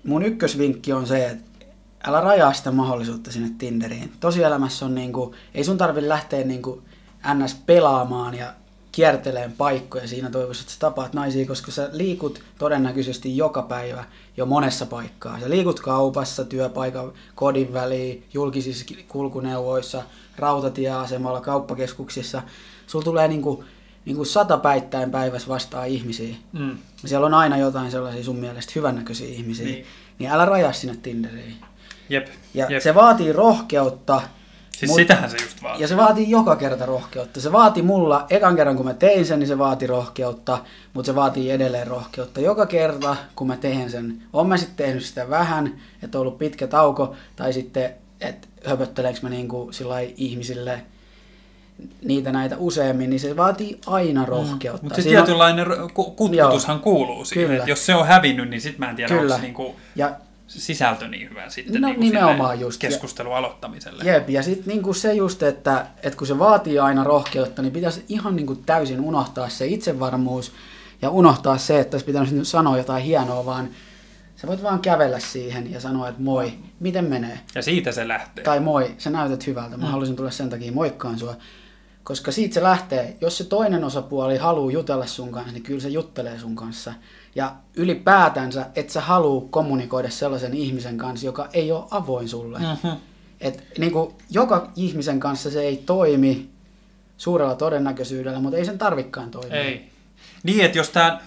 mun ykkösvinkki on se, että älä rajaa sitä mahdollisuutta sinne Tinderiin. Tosielämässä on niinku, ei sun tarvi lähteä niinku ns. pelaamaan ja kierteleen paikkoja siinä toivossa, että sä tapaat naisia, koska sä liikut todennäköisesti joka päivä jo monessa paikkaa. Sä liikut kaupassa, työpaikan, kodin väliin, julkisissa kulkuneuvoissa, rautatieasemalla, kauppakeskuksissa. Sulla tulee niinku, niinku sata päittäin päivässä vastaa ihmisiä. Mm. Siellä on aina jotain sellaisia sun mielestä hyvännäköisiä ihmisiä. Niin, niin älä rajaa sinne Tinderiin. Jep, ja jep. se vaatii rohkeutta, Siis Mut, sitähän se just vaatii. Ja se vaatii joka kerta rohkeutta. Se vaati mulla, ekan kerran kun mä tein sen, niin se vaati rohkeutta, mutta se vaatii edelleen rohkeutta. Joka kerta, kun mä teen sen, on mä sitten tehnyt sitä vähän, että on ollut pitkä tauko, tai sitten, että höpötteleekö mä niinku ihmisille niitä näitä useammin, niin se vaatii aina mm. rohkeutta. Mm, mutta se tietynlainen on... kutkutushan kuuluu siihen. Kyllä. Jos se on hävinnyt, niin sitten mä en tiedä, Kyllä. onko se niinku... Ja sisältö niin hyvä sitten no, niin nimenomaan just. keskustelun aloittamiselle. Jep, ja sitten niin se just, että, että kun se vaatii aina rohkeutta, niin pitäisi ihan niin kuin täysin unohtaa se itsevarmuus ja unohtaa se, että olisi pitänyt sanoa jotain hienoa, vaan sä voit vaan kävellä siihen ja sanoa, että moi, miten menee? Ja siitä se lähtee. Tai moi, sä näytät hyvältä, mä mm. haluaisin tulla sen takia moikkaan sua. Koska siitä se lähtee, jos se toinen osapuoli haluaa jutella sun kanssa, niin kyllä se juttelee sun kanssa. Ja ylipäätänsä, että sä haluu kommunikoida sellaisen ihmisen kanssa, joka ei ole avoin sulle. Mm-hmm. Et, niin kuin, joka ihmisen kanssa se ei toimi suurella todennäköisyydellä, mutta ei sen tarvikkaan toimia. Ei. Niin, että jos tämä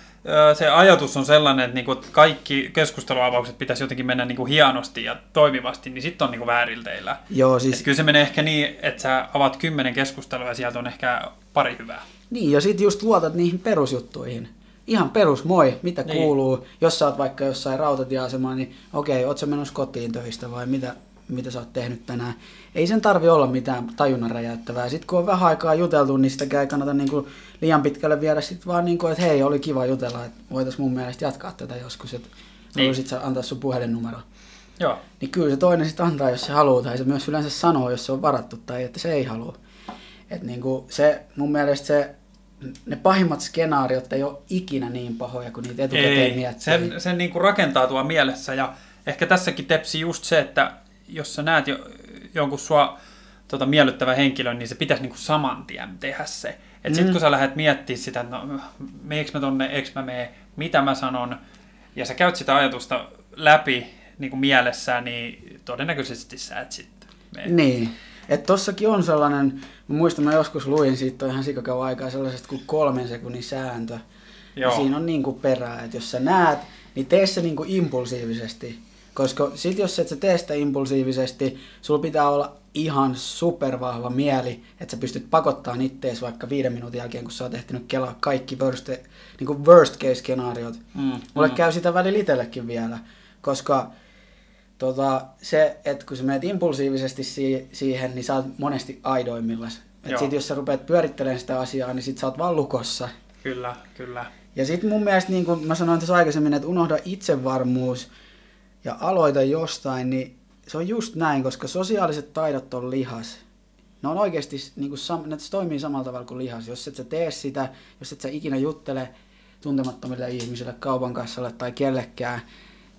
se ajatus on sellainen, että niinku kaikki keskusteluavaukset pitäisi jotenkin mennä niinku hienosti ja toimivasti, niin sitten on niinku väärilteillä. Joo, siis... Et kyllä se menee ehkä niin, että sä avaat kymmenen keskustelua ja sieltä on ehkä pari hyvää. Niin, ja sitten just luotat niihin perusjuttuihin. Ihan perus, moi, mitä Niin. kuuluu. Jos sä oot vaikka jossain rautatieasemalla, niin okei, oot sä menossa kotiin töistä vai mitä, mitä sä oot tehnyt tänään. Ei sen tarvi olla mitään tajunnan räjäyttävää. Sitten kun on vähän aikaa juteltu, niin sitäkään ei kannata niinku liian pitkälle viedä. Sitten vaan niinku, että hei, oli kiva jutella, että voitais mun mielestä jatkaa tätä joskus. Että Niin. haluaisit sä antaa sun puhelinnumero. Joo. Niin kyllä se toinen sitten antaa, jos se haluaa, tai se myös yleensä sanoo, jos se on varattu, tai että se ei halua. Et niinku se, mun mielestä se, ne pahimmat skenaariot ei ole ikinä niin pahoja, kuin niitä etukäteen Ei, miettii. sen, sen niin kuin rakentaa tuo mielessä ja ehkä tässäkin tepsi just se, että jos sä näet jo, jonkun sua tota, miellyttävän henkilön, niin se pitäisi niin kuin saman tien tehdä se. Et sit Mm. kun sä lähdet miettimään sitä, että no, meekö mä tonne, eikö mä mene, mitä mä sanon, ja sä käyt sitä ajatusta läpi niin kuin mielessään, niin todennäköisesti sä et sitten. Niin. Että tossakin on sellainen, mä muistan mä joskus luin siitä on ihan sikakauan aikaa sellaisesta kuin kolmen sekunnin sääntö. Ja Joo. siinä on niinku perää, että jos sä näet, niin tee se niinku impulsiivisesti. Koska sit jos et sä tee sitä impulsiivisesti, sulla pitää olla ihan supervahva mieli, että sä pystyt pakottamaan ittees vaikka viiden minuutin jälkeen, kun sä oot ehtinyt kelaa kaikki worst, niinku worst case skenaariot. Mm, Mulle mm. käy sitä välillä itsellekin vielä, koska tota, se, että kun sä menet impulsiivisesti si- siihen, niin sä oot monesti aidoimmillas. Et sit jos sä rupeat pyörittelemään sitä asiaa, niin sit sä oot vaan lukossa. Kyllä, kyllä. Ja sitten mun mielestä, niin kuin mä sanoin tässä aikaisemmin, että unohda itsevarmuus ja aloita jostain, niin se on just näin, koska sosiaaliset taidot on lihas. Ne on oikeasti, niin kuin, sam- ne toimii samalla tavalla kuin lihas. Jos et sä tee sitä, jos et sä ikinä juttele tuntemattomille ihmisille, kaupan kassalle tai kellekään,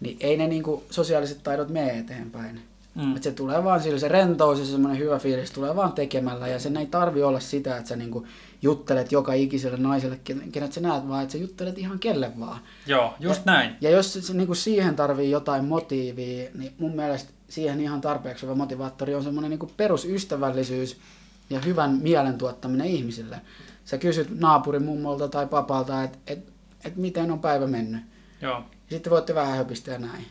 niin ei ne niin kuin, sosiaaliset taidot mene eteenpäin. Mm. Et se tulee vaan sillä, se rentous ja se semmoinen hyvä fiilis tulee vaan tekemällä ja sen ei tarvi olla sitä, että sä niinku juttelet joka ikiselle naiselle, ken- kenet sä näet, vaan että sä juttelet ihan kelle vaan. Joo, just näin. Ja jos se, niinku siihen tarvii jotain motiivia, niin mun mielestä siihen ihan tarpeeksi hyvä motivaattori on semmoinen niinku perusystävällisyys ja hyvän mielen tuottaminen ihmisille. Sä kysyt naapurin mummolta tai papalta, että et, et miten on päivä mennyt. Joo. Ja sitten voitte vähän höpistä ja näin.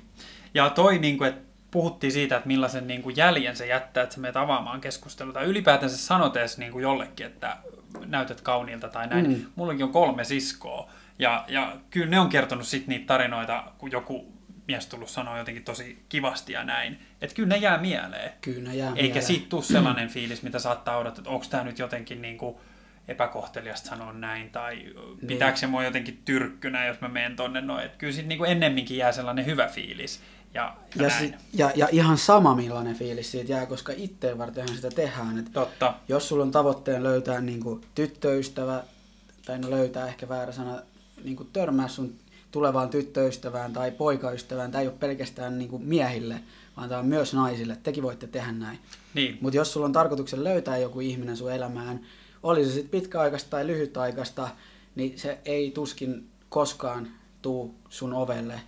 Ja toi, niin kuin, että puhuttiin siitä, että millaisen niin kuin jäljen se jättää, että sä menet avaamaan keskustelua. Tai ylipäätään se sanot edes niin kuin jollekin, että näytät kauniilta tai näin. Mm. Mullakin on kolme siskoa. Ja, ja kyllä ne on kertonut sit niitä tarinoita, kun joku mies tullut sanoa jotenkin tosi kivasti ja näin. Että kyllä ne jää mieleen. Kyllä jää Eikä mieleen. siitä tule sellainen fiilis, mitä saattaa odottaa, että onko tämä nyt jotenkin niin kuin epäkohteliasta sanoa näin, tai pitääkö se mua jotenkin tyrkkynä, jos mä menen tonne noin. Että kyllä siitä niin kuin ennemminkin jää sellainen hyvä fiilis. Ja, ja, Ja, si- ja, ja ihan sama millainen fiilis siitä jää, koska itteen vartenhan sitä tehdään. Et Totta. jos sulla on tavoitteen löytää niin kuin tyttöystävä, tai no löytää ehkä väärä sana, niin kuin törmää sun tulevaan tyttöystävään tai poikaystävään, tämä ei ole pelkästään niin kuin miehille, vaan tämä on myös naisille. Tekin voitte tehdä näin. Niin. Mutta jos sulla on tarkoituksen löytää joku ihminen sun elämään, oli se sitten pitkäaikaista tai lyhytaikaista, niin se ei tuskin koskaan tuu sun ovelle.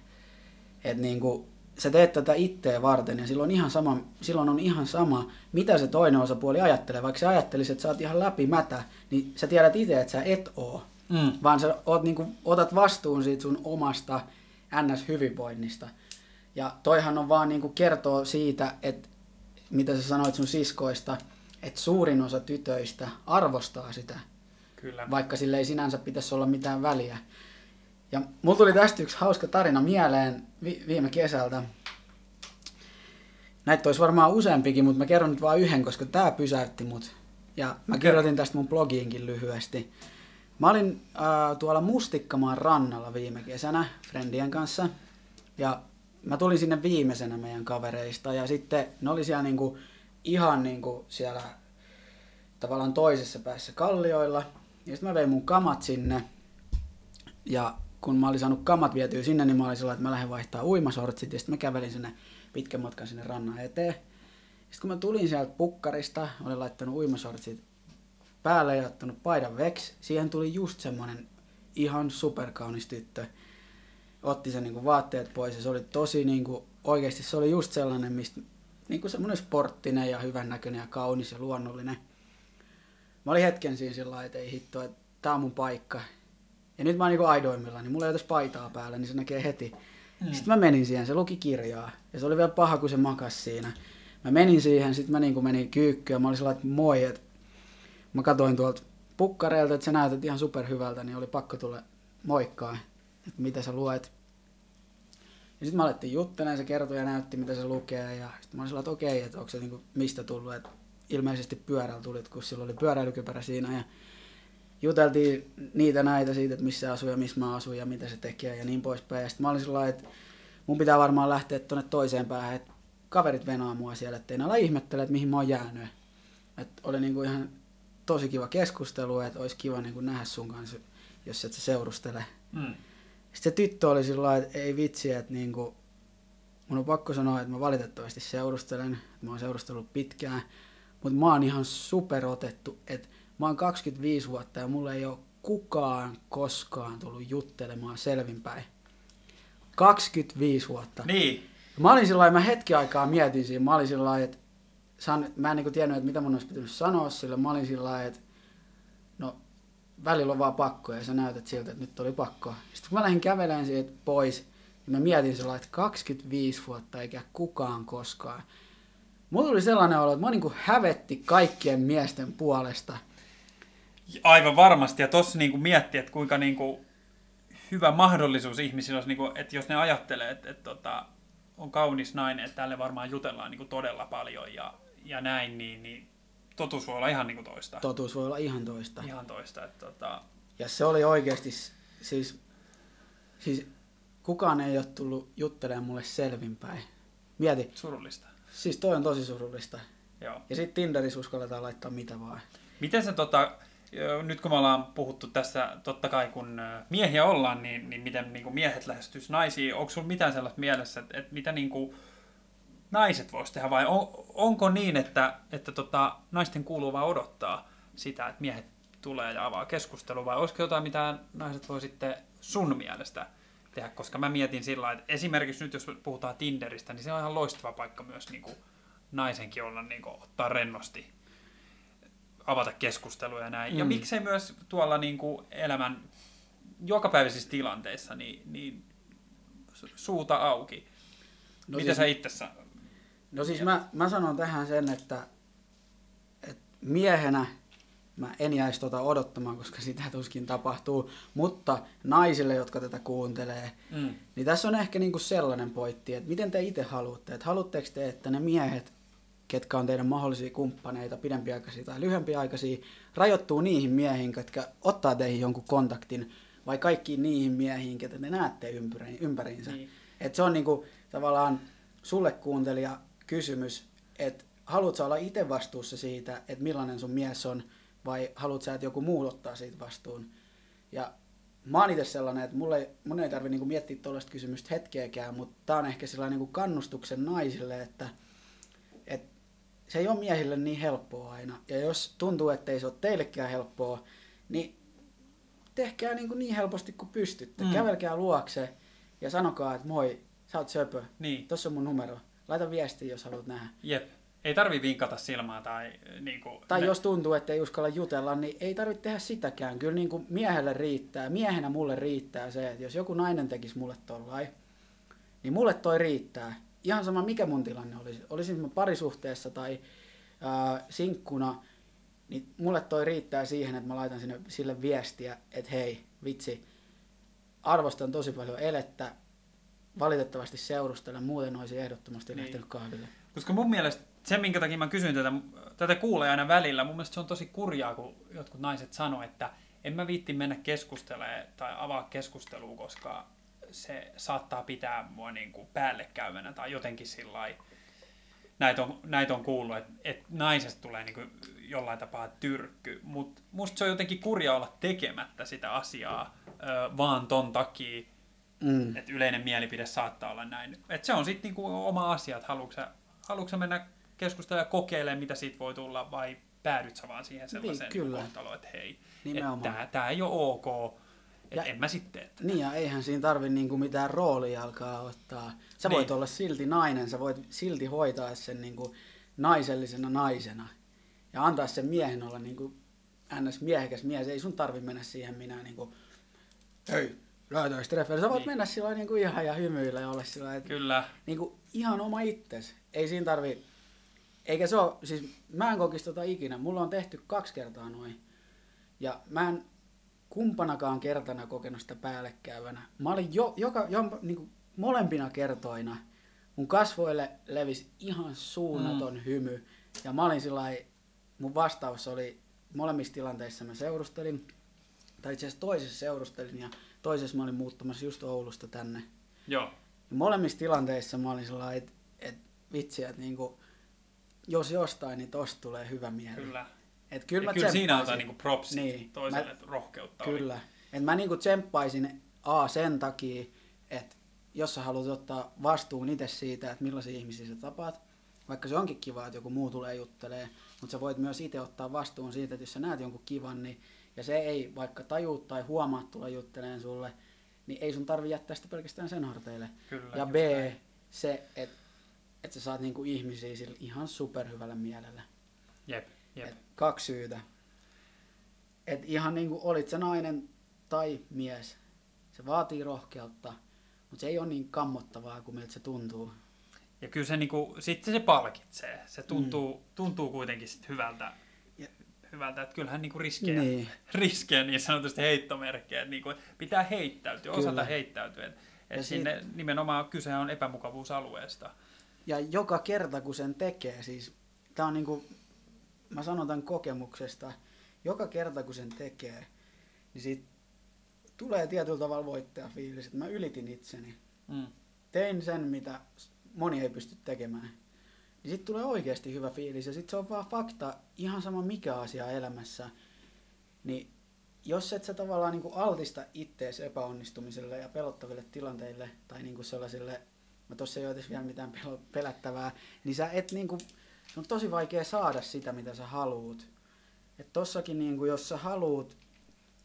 Et niinku, sä teet tätä itteen varten ja silloin, ihan sama, silloin on ihan sama, mitä se toinen osapuoli ajattelee. Vaikka sä ajattelisit, että sä oot ihan läpimätä, niin sä tiedät itse, että sä et oo. Mm. Vaan sä oot niinku, otat vastuun siitä sun omasta NS-hyvinvoinnista. Ja toihan on vaan niinku kertoo siitä, että mitä sä sanoit sun siskoista, että suurin osa tytöistä arvostaa sitä, Kyllä. vaikka sille ei sinänsä pitäisi olla mitään väliä. Ja mulla tuli tästä yksi hauska tarina mieleen vi- viime kesältä. Näitä olisi varmaan useampikin, mutta mä kerron nyt vain yhden, koska tämä pysäytti mut. Ja mä kirjoitin tästä mun blogiinkin lyhyesti. Mä olin äh, tuolla Mustikkamaan rannalla viime kesänä friendien kanssa. Ja mä tulin sinne viimeisenä meidän kavereista. Ja sitten ne oli siellä niinku, ihan niinku siellä tavallaan toisessa päässä kallioilla. Ja sitten mä vein mun kamat sinne. Ja kun mä olin saanut kamat vietyä sinne, niin mä olin sellainen, että mä lähden vaihtaa uimasortsit. Ja sitten mä kävelin sinne pitkän matkan sinne rannan eteen. Sitten kun mä tulin sieltä pukkarista, olin laittanut uimasortsit päälle ja ottanut paidan veks. Siihen tuli just semmonen ihan superkaunis tyttö. Otti sen niinku vaatteet pois ja se oli tosi niinku, oikeasti se oli just sellainen, mistä niinku semmoinen sporttinen ja hyvännäköinen ja kaunis ja luonnollinen. Mä olin hetken siinä sillä lailla, että ei hitto, että tää on mun paikka. Ja nyt mä oon niinku aidoimmilla, niin mulla ei ole paitaa päällä, niin se näkee heti. Mm. Sitten mä menin siihen, se luki kirjaa. Ja se oli vielä paha, kun se makas siinä. Mä menin siihen, sitten mä niinku menin kyykkyyn. Mä olin sellainen, että moi, että mä katsoin tuolta pukkareilta, että sä näytät ihan superhyvältä, niin oli pakko tulla moikkaa, että mitä sä luet. Ja sitten mä alettiin juttelemaan, se kertoi ja näytti, mitä se lukee. Ja sitten mä olin sellainen, että okei, että onko se niinku mistä tullut. Että ilmeisesti pyörällä tulit, kun sillä oli pyöräilykypärä siinä. Ja juteltiin niitä näitä siitä, että missä asuu ja missä mä asun ja mitä se tekee ja niin poispäin. Ja sitten mä olin sellainen, että mun pitää varmaan lähteä tuonne toiseen päähän, että kaverit venaa mua siellä, ettei ne ala ihmettele, että mihin mä oon jäänyt. Että oli niinku ihan tosi kiva keskustelu, että olisi kiva niinku nähdä sun kanssa, jos et sä seurustele. Mm. Sitten se tyttö oli sillä että ei vitsi, että niinku, mun on pakko sanoa, että mä valitettavasti seurustelen, että mä oon seurustellut pitkään, mutta mä oon ihan superotettu, että mä oon 25 vuotta ja mulle ei ole kukaan koskaan tullut juttelemaan selvinpäin. 25 vuotta. Niin. Mä olin sillä mä hetki aikaa mietin siinä, mä olin sillä että san, mä en niinku tiennyt, että mitä mun olisi pitänyt sanoa sille. Mä olin sillä että välillä on vaan pakko ja sä näytät siltä, että nyt oli pakko. Sitten kun mä lähdin kävelemään siitä pois, niin mä mietin sillä että 25 vuotta eikä kukaan koskaan. Mulla tuli sellainen olo, että mä niinku hävetti kaikkien miesten puolesta. Aivan varmasti, ja tossa niinku miettii, että kuinka niinku hyvä mahdollisuus ihmisillä olisi, niinku, että jos ne ajattelee, että, että, että tota, on kaunis nainen, että tälle varmaan jutellaan niinku todella paljon ja, ja näin, niin, niin totuus voi olla ihan niinku toista. Totuus voi olla ihan toista. Ihan toista. Että, tota... Ja se oli oikeasti, siis, siis kukaan ei ole tullut juttelemaan mulle selvinpäin. Mieti. Surullista. Siis toi on tosi surullista. Joo. Ja sitten Tinderissä uskalletaan laittaa mitä vaan. Miten se tota, nyt kun me ollaan puhuttu tässä, totta kai kun miehiä ollaan, niin, niin miten niin kuin miehet lähestyis naisia, onko sulla mitään sellaista mielessä, että, että mitä niin kuin naiset vois tehdä, vai on, onko niin, että, että tota, naisten kuuluu vaan odottaa sitä, että miehet tulee ja avaa keskustelua, vai olisiko jotain, mitä naiset voi sitten sun mielestä tehdä, koska mä mietin sillä että esimerkiksi nyt jos puhutaan Tinderistä, niin se on ihan loistava paikka myös niin kuin naisenkin olla niin kuin, ottaa rennosti avata keskusteluja ja näin. Mm. Ja miksei myös tuolla niin kuin elämän jokapäiväisissä tilanteissa niin, niin suuta auki. No Mitä siis, sä itse No siis mä, mä sanon tähän sen, että, että miehenä mä en jäisi tota odottamaan, koska sitä tuskin tapahtuu, mutta naisille, jotka tätä kuuntelee, mm. niin tässä on ehkä niinku sellainen pointti, että miten te itse haluatte, että haluatteko te, että ne miehet ketkä on teidän mahdollisia kumppaneita, pidempiaikaisia tai lyhyempiaikaisia, rajoittuu niihin miehiin, jotka ottaa teihin jonkun kontaktin, vai kaikkiin niihin miehiin, ketä te näette ympäriinsä. Niin. Et se on niinku, tavallaan sulle kuuntelija kysymys, että haluatko olla itse vastuussa siitä, että millainen sun mies on, vai haluatko sä, että joku muu ottaa siitä vastuun. Ja mä oon itse sellainen, että mulle, mun ei tarvitse niinku miettiä tuollaista kysymystä hetkeäkään, mutta tää on ehkä sellainen niinku kannustuksen naisille, että se ei ole miehille niin helppoa aina. Ja jos tuntuu, että ei se ole teillekään helppoa, niin tehkää niin, kuin niin helposti kuin pystytte. Mm. Kävelkää luokse ja sanokaa, että moi, sä oot söpö. Niin. Tossa on mun numero. Laita viesti, jos haluat nähdä. Jep. Ei tarvi vinkata silmää tai niin kuin, Tai ne... jos tuntuu, että ei uskalla jutella, niin ei tarvitse tehdä sitäkään. Kyllä niin kuin miehelle riittää, miehenä mulle riittää se, että jos joku nainen tekisi mulle tollain, niin mulle toi riittää ihan sama mikä mun tilanne olisi, olisin mä parisuhteessa tai ää, sinkkuna, niin mulle toi riittää siihen, että mä laitan sinne sille viestiä, että hei, vitsi, arvostan tosi paljon elettä, valitettavasti seurustelen, muuten olisi ehdottomasti niin. lähtenyt kahville. Koska mun mielestä se, minkä takia mä kysyn tätä, tätä kuulee aina välillä, mun mielestä se on tosi kurjaa, kun jotkut naiset sanoo, että en mä viitti mennä keskustelemaan tai avaa keskustelua, koska se saattaa pitää mua niin kuin päällekäyvänä tai jotenkin sillä näitä on, näitä on kuullut, että, että naisesta tulee niin kuin jollain tapaa tyrkky, mutta musta se on jotenkin kurja olla tekemättä sitä asiaa ö, vaan ton takia, mm. että yleinen mielipide saattaa olla näin. Et se on sitten niin oma asia, että haluatko, mennä keskustelemaan ja kokeilemaan, mitä siitä voi tulla, vai päädyt sä vaan siihen sellaiseen Niin, kyllä. kohtaloon, että hei, Nimenomaan. tämä, ei ole ok, että Ja- en mä sitten. Että. Niin ja eihän siinä tarvi niinku mitään roolia alkaa ottaa. Sä voit Niin. olla silti nainen, sä voit silti hoitaa sen niinku naisellisena naisena. Ja antaa sen miehen olla niinku ns. miehekäs mies. Ei sun tarvi mennä siihen minä niinku, hei, lähdetään treffeille. Sä voit Niin. mennä sillä niinku ihan ja hymyillä ja olla sillä että Kyllä, niinku ihan oma itses. Ei siinä tarvi, eikä se ole, siis mä en kokisi tota ikinä. Mulla on tehty kaksi kertaa noin. Ja mä en kumpanakaan kertana kokenut sitä päällekkäyvänä. Mä olin jo, joka, jo niinku molempina kertoina, mun kasvoille levisi ihan suunnaton mm. hymy. Ja mä olin sillä mun vastaus oli, molemmissa tilanteissa mä seurustelin, tai itse asiassa toisessa seurustelin ja toisessa mä olin muuttamassa just Oulusta tänne. joo. Ja molemmissa tilanteissa mä olin sellainen, että et, vitsi, että niinku, jos jostain, niin tosta tulee hyvä mieli. Kyllä. Et kyllä, Ja mä kyllä siinä antaa niinku propsit Niin. toiselle, Mä- että rohkeutta oli. Kyllä. Et mä niinku tsemppaisin A sen takia, että jos sä haluat ottaa vastuun itse siitä, että millaisia ihmisiä sä tapaat, vaikka se onkin kiva, että joku muu tulee juttelee, mutta sä voit myös itse ottaa vastuun siitä, että jos sä näet jonkun kivan, niin, ja se ei vaikka tajuu tai huomaa tulla jutteleen sulle, niin ei sun tarvi jättää sitä pelkästään sen harteille. Kyllä, ja B, näin. se, että et sä saat niinku ihmisiä sillä ihan superhyvällä mielellä. Jep, jep. Et kaksi syytä. Et ihan niinku olit se nainen tai mies. Se vaatii rohkeutta, mutta se ei ole niin kammottavaa kuin miltä se tuntuu. Ja kyllä se niinku, sitten se palkitsee. Se tuntuu, mm. tuntuu kuitenkin sit hyvältä, hyvältä, että kyllähän niinku riskejä, Niin. riskejä niin sanotusti heittomerkkejä, että niinku, pitää heittäytyä, osata Kyllä. heittäytyä. Et, et si- sinne nimenomaan kyse on epämukavuusalueesta. Ja joka kerta kun sen tekee, siis tää on niinku, mä sanon tämän kokemuksesta, joka kerta kun sen tekee, niin siitä tulee tietyllä tavalla voittajafiilis, että mä ylitin itseni. Mm. tein sen, mitä moni ei pysty tekemään. Niin sitten tulee oikeasti hyvä fiilis ja sitten se on vaan fakta, ihan sama mikä asia elämässä. Niin jos et sä tavallaan niin altista ittees epäonnistumiselle ja pelottaville tilanteille tai niin sellaisille, mä tossa ei ole vielä mitään pelättävää, niin sä et niin kuin, se on tosi vaikea saada sitä, mitä sä haluut. Et tossakin niin kuin, jos sä haluut,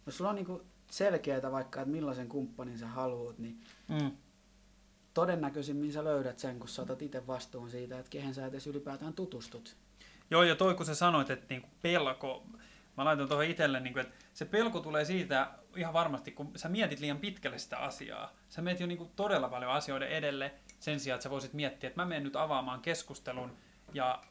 jos sulla on niin selkeää vaikka, että millaisen kumppanin sä haluut, niin Mm. Todennäköisimmin sä löydät sen, kun sä otat itse vastuun siitä, että kehen sä edes ylipäätään tutustut. Joo, ja toi kun sä sanoit, että niinku pelko, mä laitan tuohon itselle, niinku, että se pelko tulee siitä ihan varmasti, kun sä mietit liian pitkälle sitä asiaa. Sä meet jo niinku todella paljon asioiden edelle sen sijaan, että sä voisit miettiä, että mä menen nyt avaamaan keskustelun ja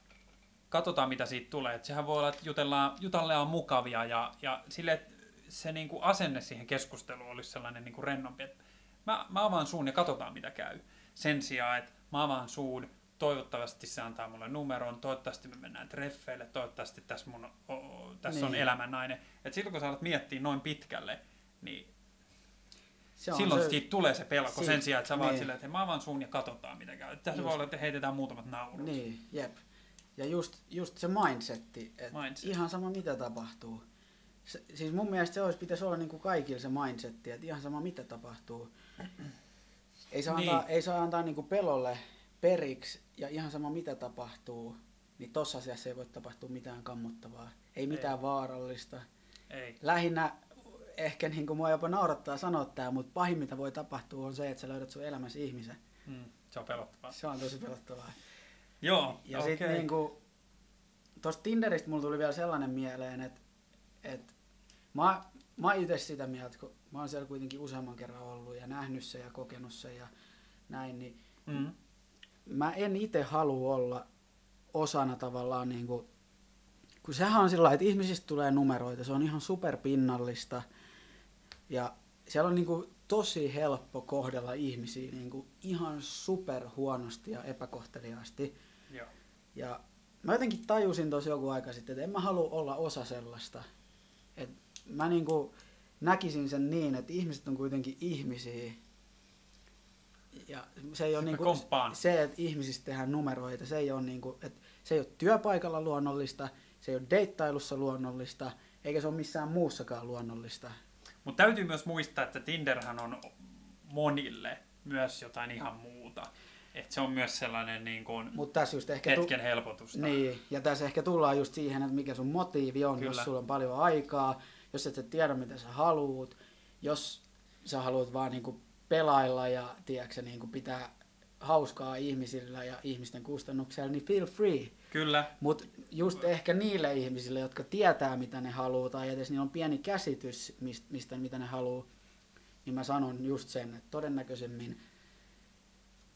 katsotaan mitä siitä tulee. Et sehän voi olla, että jutellaan, jutellaan mukavia ja, ja sille, että se niinku asenne siihen keskusteluun olisi sellainen niinku rennompi, että mä, mä avaan suun ja katsotaan mitä käy. Sen sijaan, että mä avaan suun, toivottavasti se antaa mulle numeron, toivottavasti me mennään treffeille, toivottavasti tässä, mun, o, o, tässä niin. on elämän nainen. Et silloin kun sä alat miettiä noin pitkälle, niin Se on silloin se, siitä tulee se pelko Siitä- sen sijaan, että sä vaan niin. silleen, että mä avaan suun ja katsotaan mitä käy. Tässä voi Just. olla, että heitetään muutamat naurut. Niin, jep. Ja just, just se mindsetti, että Mindset. ihan sama mitä tapahtuu. Se, siis mun mielestä se olisi, pitäisi olla niin kuin kaikilla se mindsetti, että ihan sama mitä tapahtuu. Ei saa Niin. antaa, ei saa antaa niin kuin pelolle periksi ja ihan sama mitä tapahtuu, niin tossa asiassa ei voi tapahtua mitään kammottavaa. Ei mitään Ei. vaarallista. Ei. lähinnä ehkä niin kuin mua jopa naurattaa sanoa tämä, mutta pahin mitä voi tapahtua on se, että sä löydät sun elämässä ihmisen. Mm, se on pelottavaa. Se on tosi pelottavaa. Joo, Ja okei. sitten niin kuin, tuosta Tinderistä mulla tuli vielä sellainen mieleen, että, että mä, mä oon itse sitä mieltä, kun mä oon siellä kuitenkin useamman kerran ollut ja nähnyt sen ja kokenut sen ja näin, niin Mm. mä en itse halua olla osana tavallaan niin kuin, kun sehän on sillä että ihmisistä tulee numeroita, se on ihan superpinnallista ja siellä on niin kuin tosi helppo kohdella ihmisiä niin kuin ihan super huonosti ja epäkohteliaasti. Joo. Ja mä jotenkin tajusin tosi joku aika sitten, että en mä halua olla osa sellaista. Mä niinku näkisin sen niin, että ihmiset on kuitenkin ihmisiä. Ja se ei ole niinku, komppaan. se, että ihmisistä tehdään numeroita, se ei ole, niinku, että se ei ole työpaikalla luonnollista, se ei ole deittailussa luonnollista, eikä se ole missään muussakaan luonnollista. Mutta täytyy myös muistaa, että Tinderhän on monille myös jotain ihan muuta. Et se on myös sellainen niin kuin Mutta tässä just ehkä... hetken helpotusta. Niin, ja tässä ehkä tullaan just siihen, että mikä sun motiivi on, Kyllä. jos sulla on paljon aikaa, jos et sä tiedä, mitä sä haluut, jos sä haluat vaan niinku pelailla ja tiedätkö, niinku pitää hauskaa ihmisillä ja ihmisten kustannuksella, niin feel free. Kyllä, Mutta just ehkä niille ihmisille, jotka tietää, mitä ne haluaa, tai edes niillä on pieni käsitys, mistä, mitä ne haluaa, niin mä sanon just sen, että todennäköisemmin,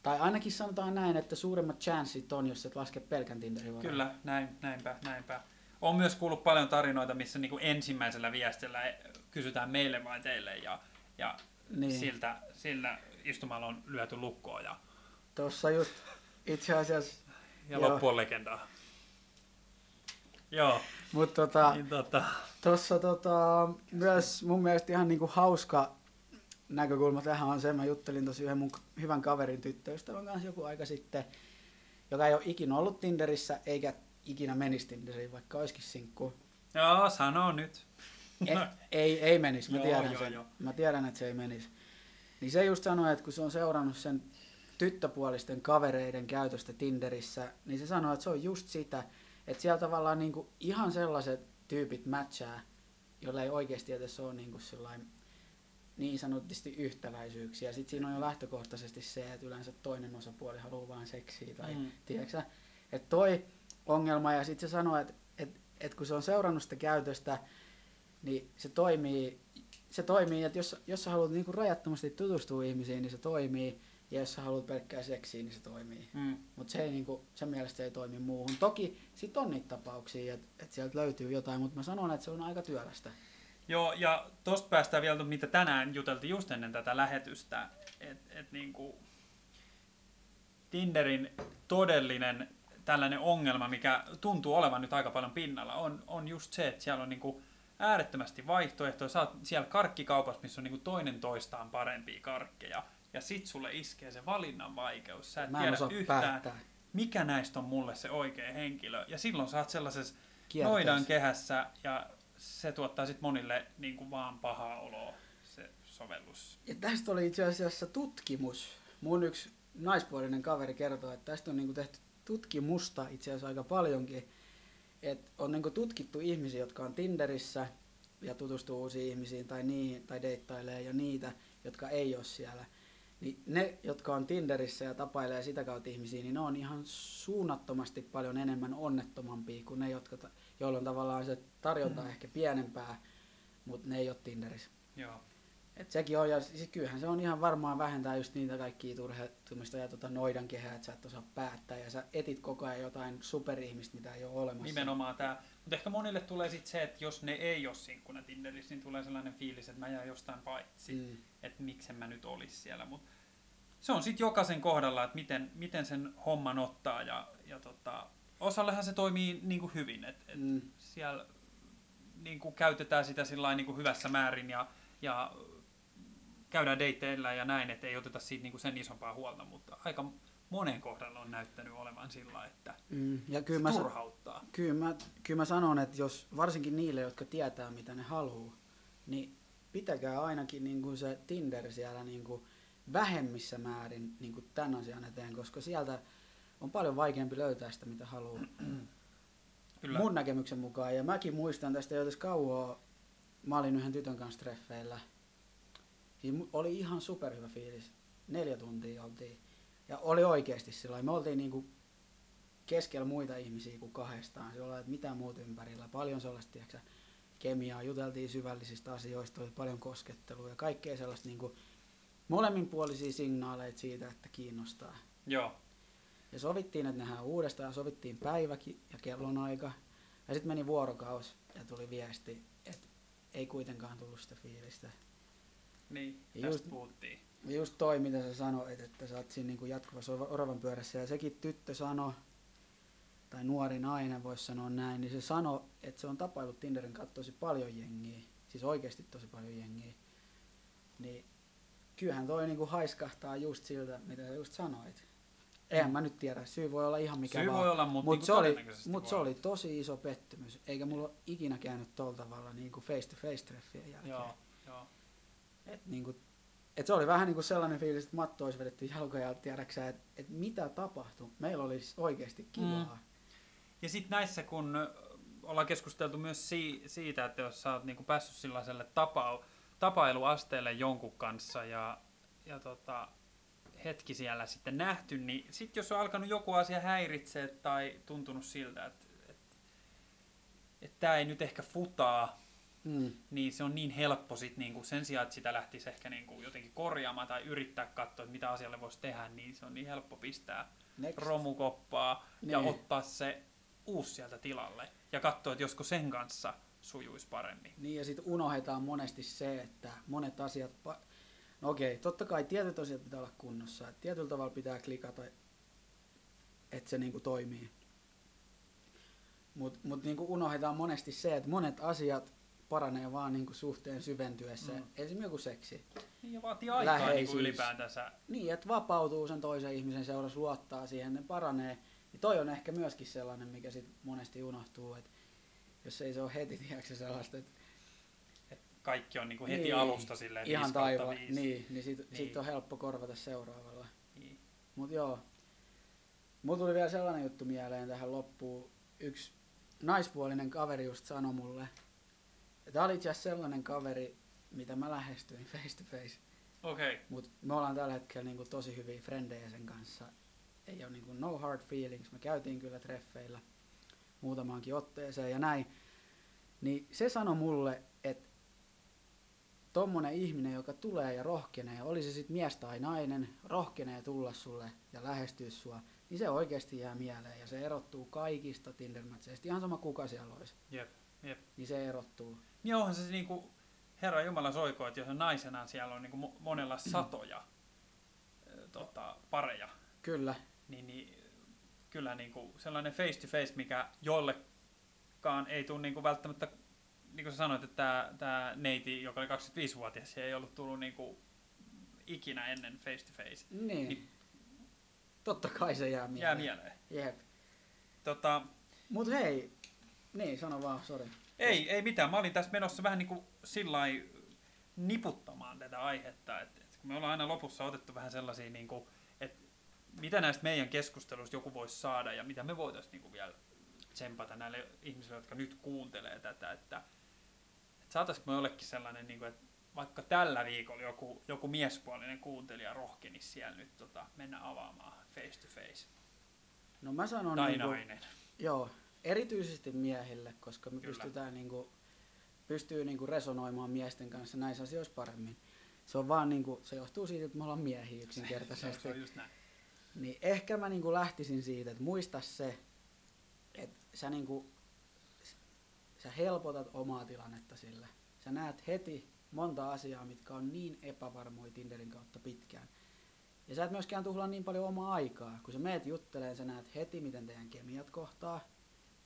tai ainakin sanotaan näin, että suuremmat chanssit on, jos et laske pelkän Tinderin varaan. kyllä, näin, näinpä, näinpä. On myös kuullut paljon tarinoita, missä niin kuin ensimmäisellä viestillä kysytään meille vai teille ja, ja Niin. siltä, sillä istumalla on lyöty lukkoon ja, Tuossa just itse asiassa, ja Joo. loppu on legendaa. Joo, mutta tota, niin tota, tuossa tota, myös mun mielestä ihan niinku hauska näkökulma tähän on se, mä juttelin tosi yhden mun hyvän kaverin tyttöystävän kanssa joku aika sitten, joka ei ole ikinä ollut Tinderissä, eikä ikinä menisi Tinderiin, vaikka olisikin sinkku. joo, sano nyt. Ei, <laughs> ei, ei menisi, mä Joo, tiedän joo, sen. joo. Mä tiedän, että se ei menisi. Niin se just sanoi, että kun se on seurannut sen tyttöpuolisten kavereiden käytöstä Tinderissä, niin se sanoi, että se on just sitä, että siellä tavallaan niinku ihan sellaiset tyypit matchaa, joilla ei oikeasti edes ole niinku niin sanotusti yhtäläisyyksiä. Sitten siinä on jo lähtökohtaisesti se, että yleensä toinen osapuoli haluaa vain seksiä tai. Mm. tiedätkö että toi ongelma ja sitten se sanoo, että et, et kun se on seurannut sitä käytöstä, niin se toimii, se toimii että jos, jos sä haluat niinku rajattomasti tutustua ihmisiin, niin se toimii, ja jos sä haluat pelkkää seksiä, niin se toimii. Mm. Mutta se ei niinku, sen mielestä ei toimi muuhun. Toki sit on niitä tapauksia, että et sieltä löytyy jotain, mutta mä sanon, että se on aika työlästä. Joo, ja tosta päästään vielä, mitä tänään juteltiin just ennen tätä lähetystä, että et niinku Tinderin todellinen tällainen ongelma, mikä tuntuu olevan nyt aika paljon pinnalla, on, on just se, että siellä on niinku äärettömästi vaihtoehtoja. Oot siellä karkkikaupassa, missä on niinku toinen toistaan parempia karkkeja, ja sit sulle iskee se valinnan vaikeus. Sä et Mä en tiedä osaa yhtään, päättää. mikä näistä on mulle se oikea henkilö. Ja silloin sä oot sellaisessa Kierteessä. noidan kehässä ja se tuottaa sitten monille niin kuin vaan pahaa oloa, se sovellus. Ja tästä oli itse asiassa tutkimus. Mun yksi naispuolinen kaveri kertoo, että tästä on niinku tehty tutkimusta itse asiassa aika paljonkin. Että on niinku tutkittu ihmisiä, jotka on Tinderissä ja tutustuu uusiin ihmisiin tai, niihin, tai deittailee ja niitä, jotka ei ole siellä. Niin ne, jotka on Tinderissä ja tapailee sitä kautta ihmisiä, niin ne on ihan suunnattomasti paljon enemmän onnettomampia kuin ne, jotka, joilla on tavallaan se tarjonta ehkä pienempää, mutta ne ei ole Tinderissä. Joo. Et sekin on, ja siis kyllähän se on ihan varmaan vähentää just niitä kaikkia turhautumista ja tota noidan kehää, että sä et osaa päättää ja sä etit koko ajan jotain superihmistä, mitä ei ole olemassa. Nimenomaan tämä. Mutta ehkä monille tulee sitten se, että jos ne ei ole sinkkuna Tinderissä, niin tulee sellainen fiilis, että mä jään jostain paitsi. Mm. Että miksen mä nyt olisi siellä. Mut se on sitten jokaisen kohdalla, että miten, miten sen homman ottaa. Ja, ja tota, osallehan se toimii niin kuin hyvin. Että et Mm. siellä niin kuin käytetään sitä niin kuin hyvässä määrin ja, ja käydään deitteillä ja näin, että ei oteta siitä niin kuin sen isompaa huolta, mutta aika monen kohdalla on näyttänyt olevan sillä, että Mm. Ja se kyllä mä, sa- turhauttaa. kyllä, mä, kyllä mä sanon, että jos varsinkin niille, jotka tietää, mitä ne haluaa, niin pitäkää ainakin niin kuin se Tinder siellä niin kuin vähemmissä määrin niin kuin tämän asian eteen, koska sieltä on paljon vaikeampi löytää sitä, mitä haluaa. <clears throat> Kyllä. Mun näkemyksen mukaan. Ja mäkin muistan tästä jo tässä kauan. Mä olin yhden tytön kanssa treffeillä. Siis oli ihan superhyvä fiilis. Neljä tuntia oltiin. Ja oli oikeasti sillä Me oltiin niinku keskellä muita ihmisiä kuin kahdestaan. Sillä että mitä muut ympärillä. Paljon sellaista, tiiäksä, kemiaa. Juteltiin syvällisistä asioista. Oli paljon koskettelua ja kaikkea sellaista niinku molemminpuolisia signaaleita siitä, että kiinnostaa. Joo, Ja sovittiin, että nähdään uudestaan, ja sovittiin päiväkin ja kellonaika. Ja sitten meni vuorokaus ja tuli viesti, että ei kuitenkaan tullut sitä fiilistä. Niin, Ja tästä just- puhuttiin. Just toi, mitä sä sanoit, että sä oot siinä niinku jatkuvassa or- oravan pyörässä, ja sekin tyttö sanoi, tai nuori nainen voisi sanoa näin, niin se sanoi, että se on tapailut Tinderin kautta tosi paljon jengiä, siis oikeasti tosi paljon jengiä. Niin kyllähän toi niinku haiskahtaa just siltä, mitä sä just sanoit. Eihän mä nyt tiedä, syy voi olla ihan mikä Syy vaan. voi olla, mut mut niinku se, oli, mut se oli tosi iso pettymys, eikä mulla ole ikinä käynyt tuolla tavalla niin kuin face-to-face-treffien jälkeen. Joo, joo. Et niin kuin, et se oli vähän niin kuin sellainen fiilis, että matto olisi vedetty jalkoja tiedäksä, että et mitä tapahtui. Meillä olisi oikeasti kivaa. Mm. Ja sitten näissä, kun ollaan keskusteltu myös si- siitä, että jos sä oot niinku päässyt sellaiselle tapa- tapailuasteelle jonkun kanssa ja, ja tota, hetki siellä sitten nähty, niin sitten jos on alkanut joku asia häiritseä tai tuntunut siltä, että että että tämä ei nyt ehkä futaa, mm. niin se on niin helppo sit niinku sen sijaan, että sitä lähtisi ehkä niinku jotenkin korjaamaan tai yrittää katsoa, että mitä asialle voisi tehdä, niin se on niin helppo pistää Next. romukoppaa niin. ja ottaa se uusi sieltä tilalle ja katsoa, että josko sen kanssa sujuisi paremmin. Niin ja sitten unohdetaan monesti se, että monet asiat, no okei, totta kai tietyt asiat pitää olla kunnossa, että tietyllä tavalla pitää klikata, että se niinku toimii. Mutta mut niinku unohdetaan monesti se, että monet asiat paranee vaan niinku suhteen syventyessä. Mm. Esimerkiksi joku seksi. Niin ja vaatii aikaa niinku ylipäätänsä. Niin, että vapautuu sen toisen ihmisen seurassa, luottaa siihen, ne paranee. Niin toi on ehkä myöskin sellainen, mikä sit monesti unohtuu, että jos ei se ole heti, tiedätkö sellaista, että et kaikki on niinku heti niin, alusta silleen Ihan taiva, niin, niin sit, niin. sit on helppo korvata seuraavalla. Niin. Mut joo. Mulla tuli vielä sellainen juttu mieleen tähän loppuun. Yksi naispuolinen kaveri just sanoi mulle, Tämä oli itse sellainen kaveri, mitä mä lähestyin face to face. Okei. Okay. Mutta me ollaan tällä hetkellä niinku tosi hyviä frendejä sen kanssa. Ei ole niinku no hard feelings. Me käytiin kyllä treffeillä muutamaankin otteeseen ja näin. Niin se sanoi mulle, että tommonen ihminen, joka tulee ja rohkenee, oli se sitten mies tai nainen, rohkenee tulla sulle ja lähestyä sua, niin se oikeasti jää mieleen ja se erottuu kaikista tinder ihan sama kuka siellä olisi. Jep, jep. Niin se erottuu. Niin onhan se niinku, Herra Jumala soiko, että jos on naisena siellä on niinku monella satoja tota, pareja. Kyllä. Niin, niin kyllä niinku sellainen face to face, mikä jollekaan ei tule niinku välttämättä, niin kuin sä sanoit, että tämä, tämä neiti, joka oli 25-vuotias, ei ollut tullut niinku ikinä ennen face to face. Niin. niin Totta kai se jää mieleen. Jää mieleen. Jep. Tota, Mut hei, niin sano vaan, sori. Ei, ei mitään. Mä olin tässä menossa vähän niin kuin sillä niputtamaan tätä aihetta, että, että kun me ollaan aina lopussa otettu vähän sellaisia, niin kuin, että mitä näistä meidän keskusteluista joku voisi saada ja mitä me voitaisiin niin kuin vielä tsempata näille ihmisille, jotka nyt kuuntelee tätä, että, että saataisiko me jollekin sellainen, niin kuin, että vaikka tällä viikolla joku, joku miespuolinen kuuntelija rohkenisi siellä nyt tota, mennä avaamaan face to face. No mä sanon tai niin kuin, nainen. Joo, erityisesti miehille, koska me Kyllä. pystytään niin kuin, pystyy niin kuin resonoimaan miesten kanssa näissä asioissa paremmin. Se on vaan niin kuin, se johtuu siitä, että me ollaan miehiä yksinkertaisesti. se on just näin. Niin ehkä mä niin kuin lähtisin siitä, että muista se, että sä, niin kuin, sä helpotat omaa tilannetta sillä. Sä näet heti monta asiaa, mitkä on niin epävarmoja Tinderin kautta pitkään. Ja sä et myöskään tuhlaa niin paljon omaa aikaa. Kun sä meet jutteleen, sä näet heti, miten teidän kemiat kohtaa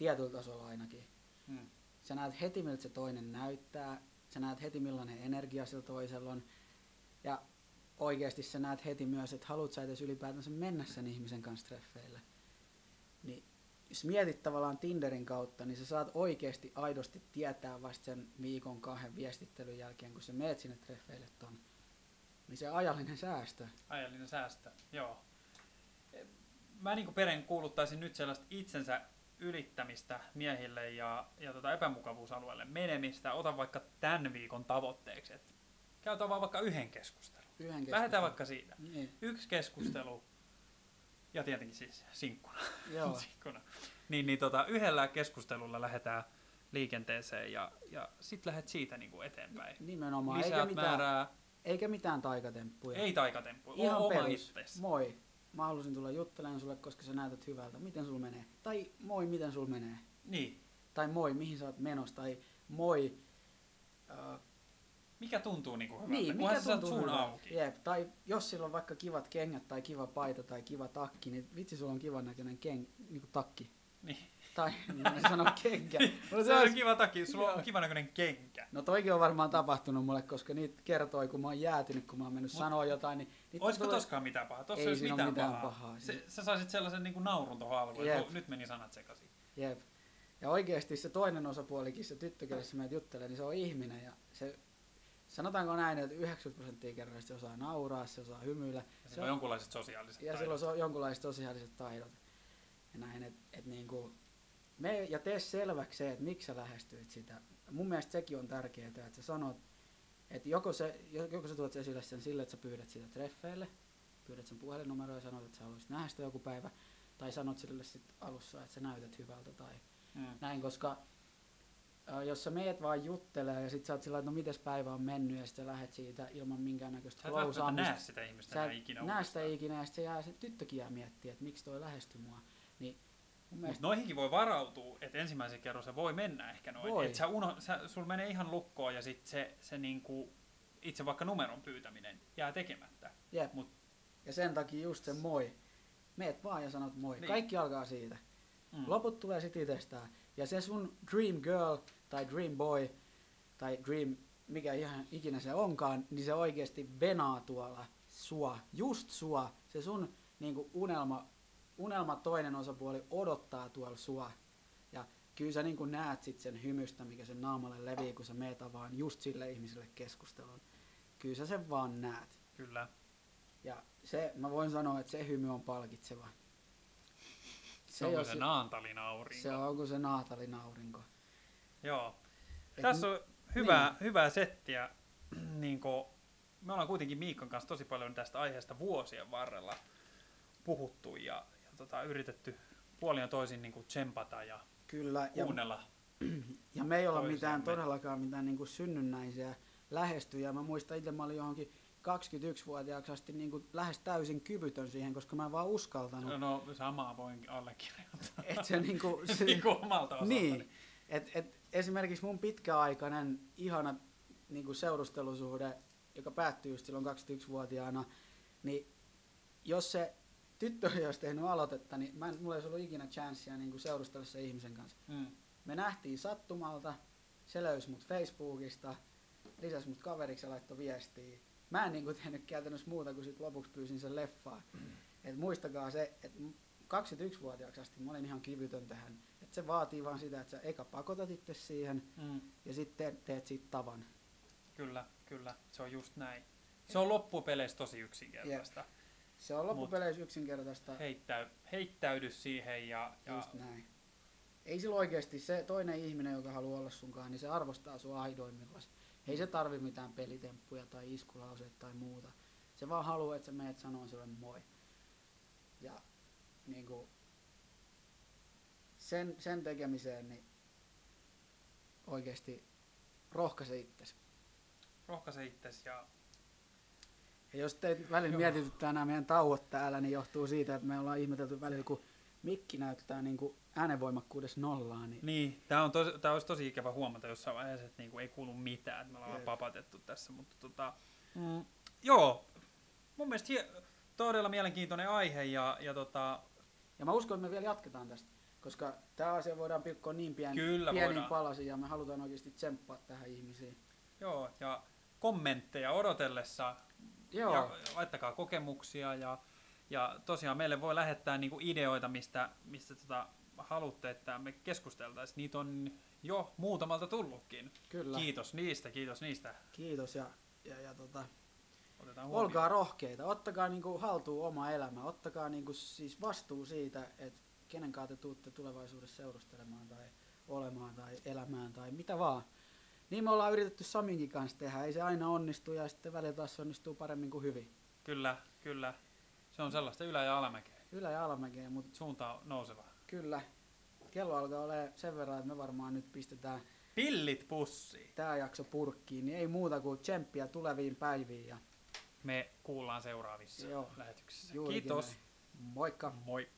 tietyllä tasolla ainakin. Hmm. Sä näet heti, miltä se toinen näyttää, sä näet heti, millainen energia sillä toisella on. Ja oikeasti sä näet heti myös, että haluat sä edes ylipäätänsä mennä sen ihmisen kanssa treffeille. Niin jos mietit tavallaan Tinderin kautta, niin sä saat oikeasti aidosti tietää vasta sen viikon kahden viestittelyn jälkeen, kun sä meet sinne treffeille ton. Niin se ajallinen säästö. Ajallinen säästö, joo. Mä niin pereen kuuluttaisin nyt sellaista itsensä ylittämistä miehille ja, ja tota epämukavuusalueelle menemistä. Ota vaikka tämän viikon tavoitteeksi, että käytä vaan vaikka yhden keskustelun. Yhden keskustelun. Lähdetään vaikka siitä. Niin. Yksi keskustelu ja tietenkin siis sinkkuna. Joo. <laughs> sinkkuna. Niin, niin tota, yhdellä keskustelulla lähdetään liikenteeseen ja, ja sitten lähdet siitä niin kuin eteenpäin. Nimenomaan. Lisäät eikä mitään, määrää. Eikä mitään taikatemppuja. Ei taikatemppuja. Ihan perus. Moi mä halusin tulla juttelemaan sulle, koska sä näytät hyvältä, miten sul menee? Tai moi, miten sul menee? Niin. Tai moi, mihin sä oot menossa? Tai moi, uh, mikä tuntuu niinku hyvältä, niin, mikä tuntuu suun auki. Jep. Tai jos sillä on vaikka kivat kengät tai kiva paita tai kiva takki, niin vitsi sulla on kivan näköinen ken, niinku takki. Niin. Tai mä sanon kenkä. se, se on kiva takia, sulla on kiva näköinen kenkä. No toikin on varmaan tapahtunut mulle, koska niitä kertoi, kun mä oon jäätynyt, kun mä oon mennyt Mut, sanoa jotain. Niin olisiko tulee... toskaan mitään pahaa? Tossa ei olisi mitään, mitään pahaa. pahaa. Se, sä saisit sellaisen niin kuin naurun tuohon alkuun, nyt meni sanat sekaisin. Jep. Ja oikeasti se toinen osapuolikin, se tyttö, kelle sä meidät juttelee, niin se on ihminen ja se, sanotaanko näin, että 90 prosenttia se osaa nauraa, se osaa hymyillä. Ja sillä on jonkunlaiset sosiaaliset Ja taidot. silloin on jonkunlaiset sosiaaliset taidot. Ja näin, että et niinku, me, ja tee selväksi se, että miksi sä lähestyit sitä. Mun mielestä sekin on tärkeää, että sä sanot, että joko, se, joko sä tuot esille sen sille, että sä pyydät sitä treffeille, pyydät sen puhelinnumeroa ja sanot, että sä haluaisit nähdä sitä joku päivä, tai sanot sille sitten alussa, että sä näytät hyvältä tai Mm. näin, koska ää, jos sä meet vaan juttelee ja sit sä oot sillä että no mites päivä on mennyt ja sitten lähet siitä ilman minkäännäköistä Sä et välttämättä näe sitä ihmistä Sä ikinä näe sitä ikinä ja sit se jää, se tyttökin jää miettiä, että miksi toi lähestyi mua. Niin mielestä, noihinkin voi varautua, että ensimmäisen kerran se voi mennä ehkä noin. Voi. Että sä uno, sä, sul menee ihan lukkoon ja sit se, se niinku, itse vaikka numeron pyytäminen jää tekemättä. jep. Mut, ja sen takia just se moi. Meet vaan ja sanot moi. Niin. Kaikki alkaa siitä. mm. Loput tulee sit itsestään. Ja se sun dream girl tai dream boy tai dream, mikä ihan ikinä se onkaan, niin se oikeasti venaa tuolla sua, just sua. Se sun niinku unelma, unelma toinen osapuoli odottaa tuolla sua. Ja kyllä sä niinku näet sit sen hymystä, mikä sen naamalle levii, kun sä meet avaan just sille ihmiselle keskustelun. Kyllä sä sen vaan näet. Kyllä. Ja se, mä voin sanoa, että se hymy on palkitseva. Se onko jos- se Naantalin aurinko? se on kuin se naatalin aurinko. Joo. Et Tässä on hyvää, niin. hyvää settiä. <clears throat> niin kuin, me ollaan kuitenkin Miikan kanssa tosi paljon tästä aiheesta vuosien varrella puhuttu ja tota, yritetty puolin ja toisin niin kuin tsempata ja Kyllä, ja, kuunnella. ja me ei olla mitään toisiamme. todellakaan mitään niin kuin synnynnäisiä lähestyjä. Mä muistan itse, mä olin johonkin 21-vuotiaaksi asti niin kuin lähes täysin kyvytön siihen, koska mä en vaan uskaltanut. No, no samaa voin allekirjoittaa. Et se niinku, <laughs> se, niin kuin omalta osaltani. niin, et, et esimerkiksi mun pitkäaikainen ihana niin kuin seurustelusuhde, joka päättyi just silloin 21-vuotiaana, niin jos se tyttö olisi tehnyt aloitetta, niin mä en, mulla ei olisi ollut ikinä chanssia niin kuin seurustella sen ihmisen kanssa. Mm. Me nähtiin sattumalta, se löysi mut Facebookista, lisäsi mut kaveriksi ja laittoi viestiä. Mä en niinku tehnyt käytännössä muuta kuin sit lopuksi pyysin sen leffaa. Et muistakaa se, että 21-vuotiaaksi asti mä olin ihan kivytön tähän. Et se vaatii vaan sitä, että sä eka pakotat itse siihen Mm. ja sitten teet siitä tavan. Kyllä, kyllä. Se on just näin. Se on loppupeleissä tosi yksinkertaista. Se on loppupeleissä yksinkertaista. Heittäy, heittäydy siihen ja, ja Just näin. Ei sillä oikeasti se toinen ihminen, joka haluaa olla sunkaan, niin se arvostaa sua aidoimmillaan. Ei se tarvi mitään pelitemppuja tai iskulauseita tai muuta. Se vaan haluaa, että sä meet sanoa sille moi. Ja niin kuin, sen, sen tekemiseen niin oikeasti rohkaise itsesi. rohkaise itsesi ja Ja jos teitä välillä Joo. mietityttää nämä meidän tauot täällä, niin johtuu siitä, että me ollaan ihmetelty välillä, kun mikki näyttää niin kuin äänenvoimakkuudessa nollaa, niin Niin, tämä on tosi, tää olisi tosi ikävä huomata jossain vaiheessa, että niinku ei kuulu mitään, että me ollaan Jep. papatettu tässä, mutta tota, mm, joo, mun mielestä hie, todella mielenkiintoinen aihe ja, ja tota, Ja mä uskon, että me vielä jatketaan tästä, koska tämä asia voidaan pilkkoa niin pien, Kyllä pieniin voidaan. palasiin ja me halutaan oikeasti tsemppaa tähän ihmisiin. joo, ja kommentteja odotellessa, Joo, ja laittakaa kokemuksia ja, ja tosiaan meille voi lähettää niinku ideoita, mistä, mistä tota, haluatte, että me keskusteltaisiin. Niitä on jo muutamalta tullutkin. kyllä. Kiitos niistä, kiitos niistä. Kiitos ja, ja, ja tota, Otetaan huomioon. olkaa rohkeita, ottakaa niinku haltuun oma elämä, ottakaa niinku siis vastuu siitä, että kenen kanssa te tuutte tulevaisuudessa seurustelemaan tai olemaan tai elämään tai mitä vaan. Niin me ollaan yritetty Saminkin kanssa tehdä, ei se aina onnistu ja sitten välillä taas onnistuu paremmin kuin hyvin. Kyllä, kyllä. Se on sellaista ylä- ja alamäkeä. Ylä- ja alamäkeä, mutta Suunta on nouseva. kyllä, kello alkaa olla sen verran, että me varmaan nyt pistetään Pillit pussiin. tämä jakso purkkiin, niin ei muuta kuin tsemppiä tuleviin päiviin ja Me kuullaan seuraavissa Joo. lähetyksissä. juurikin Kiitos. näin. Moikka! Moi.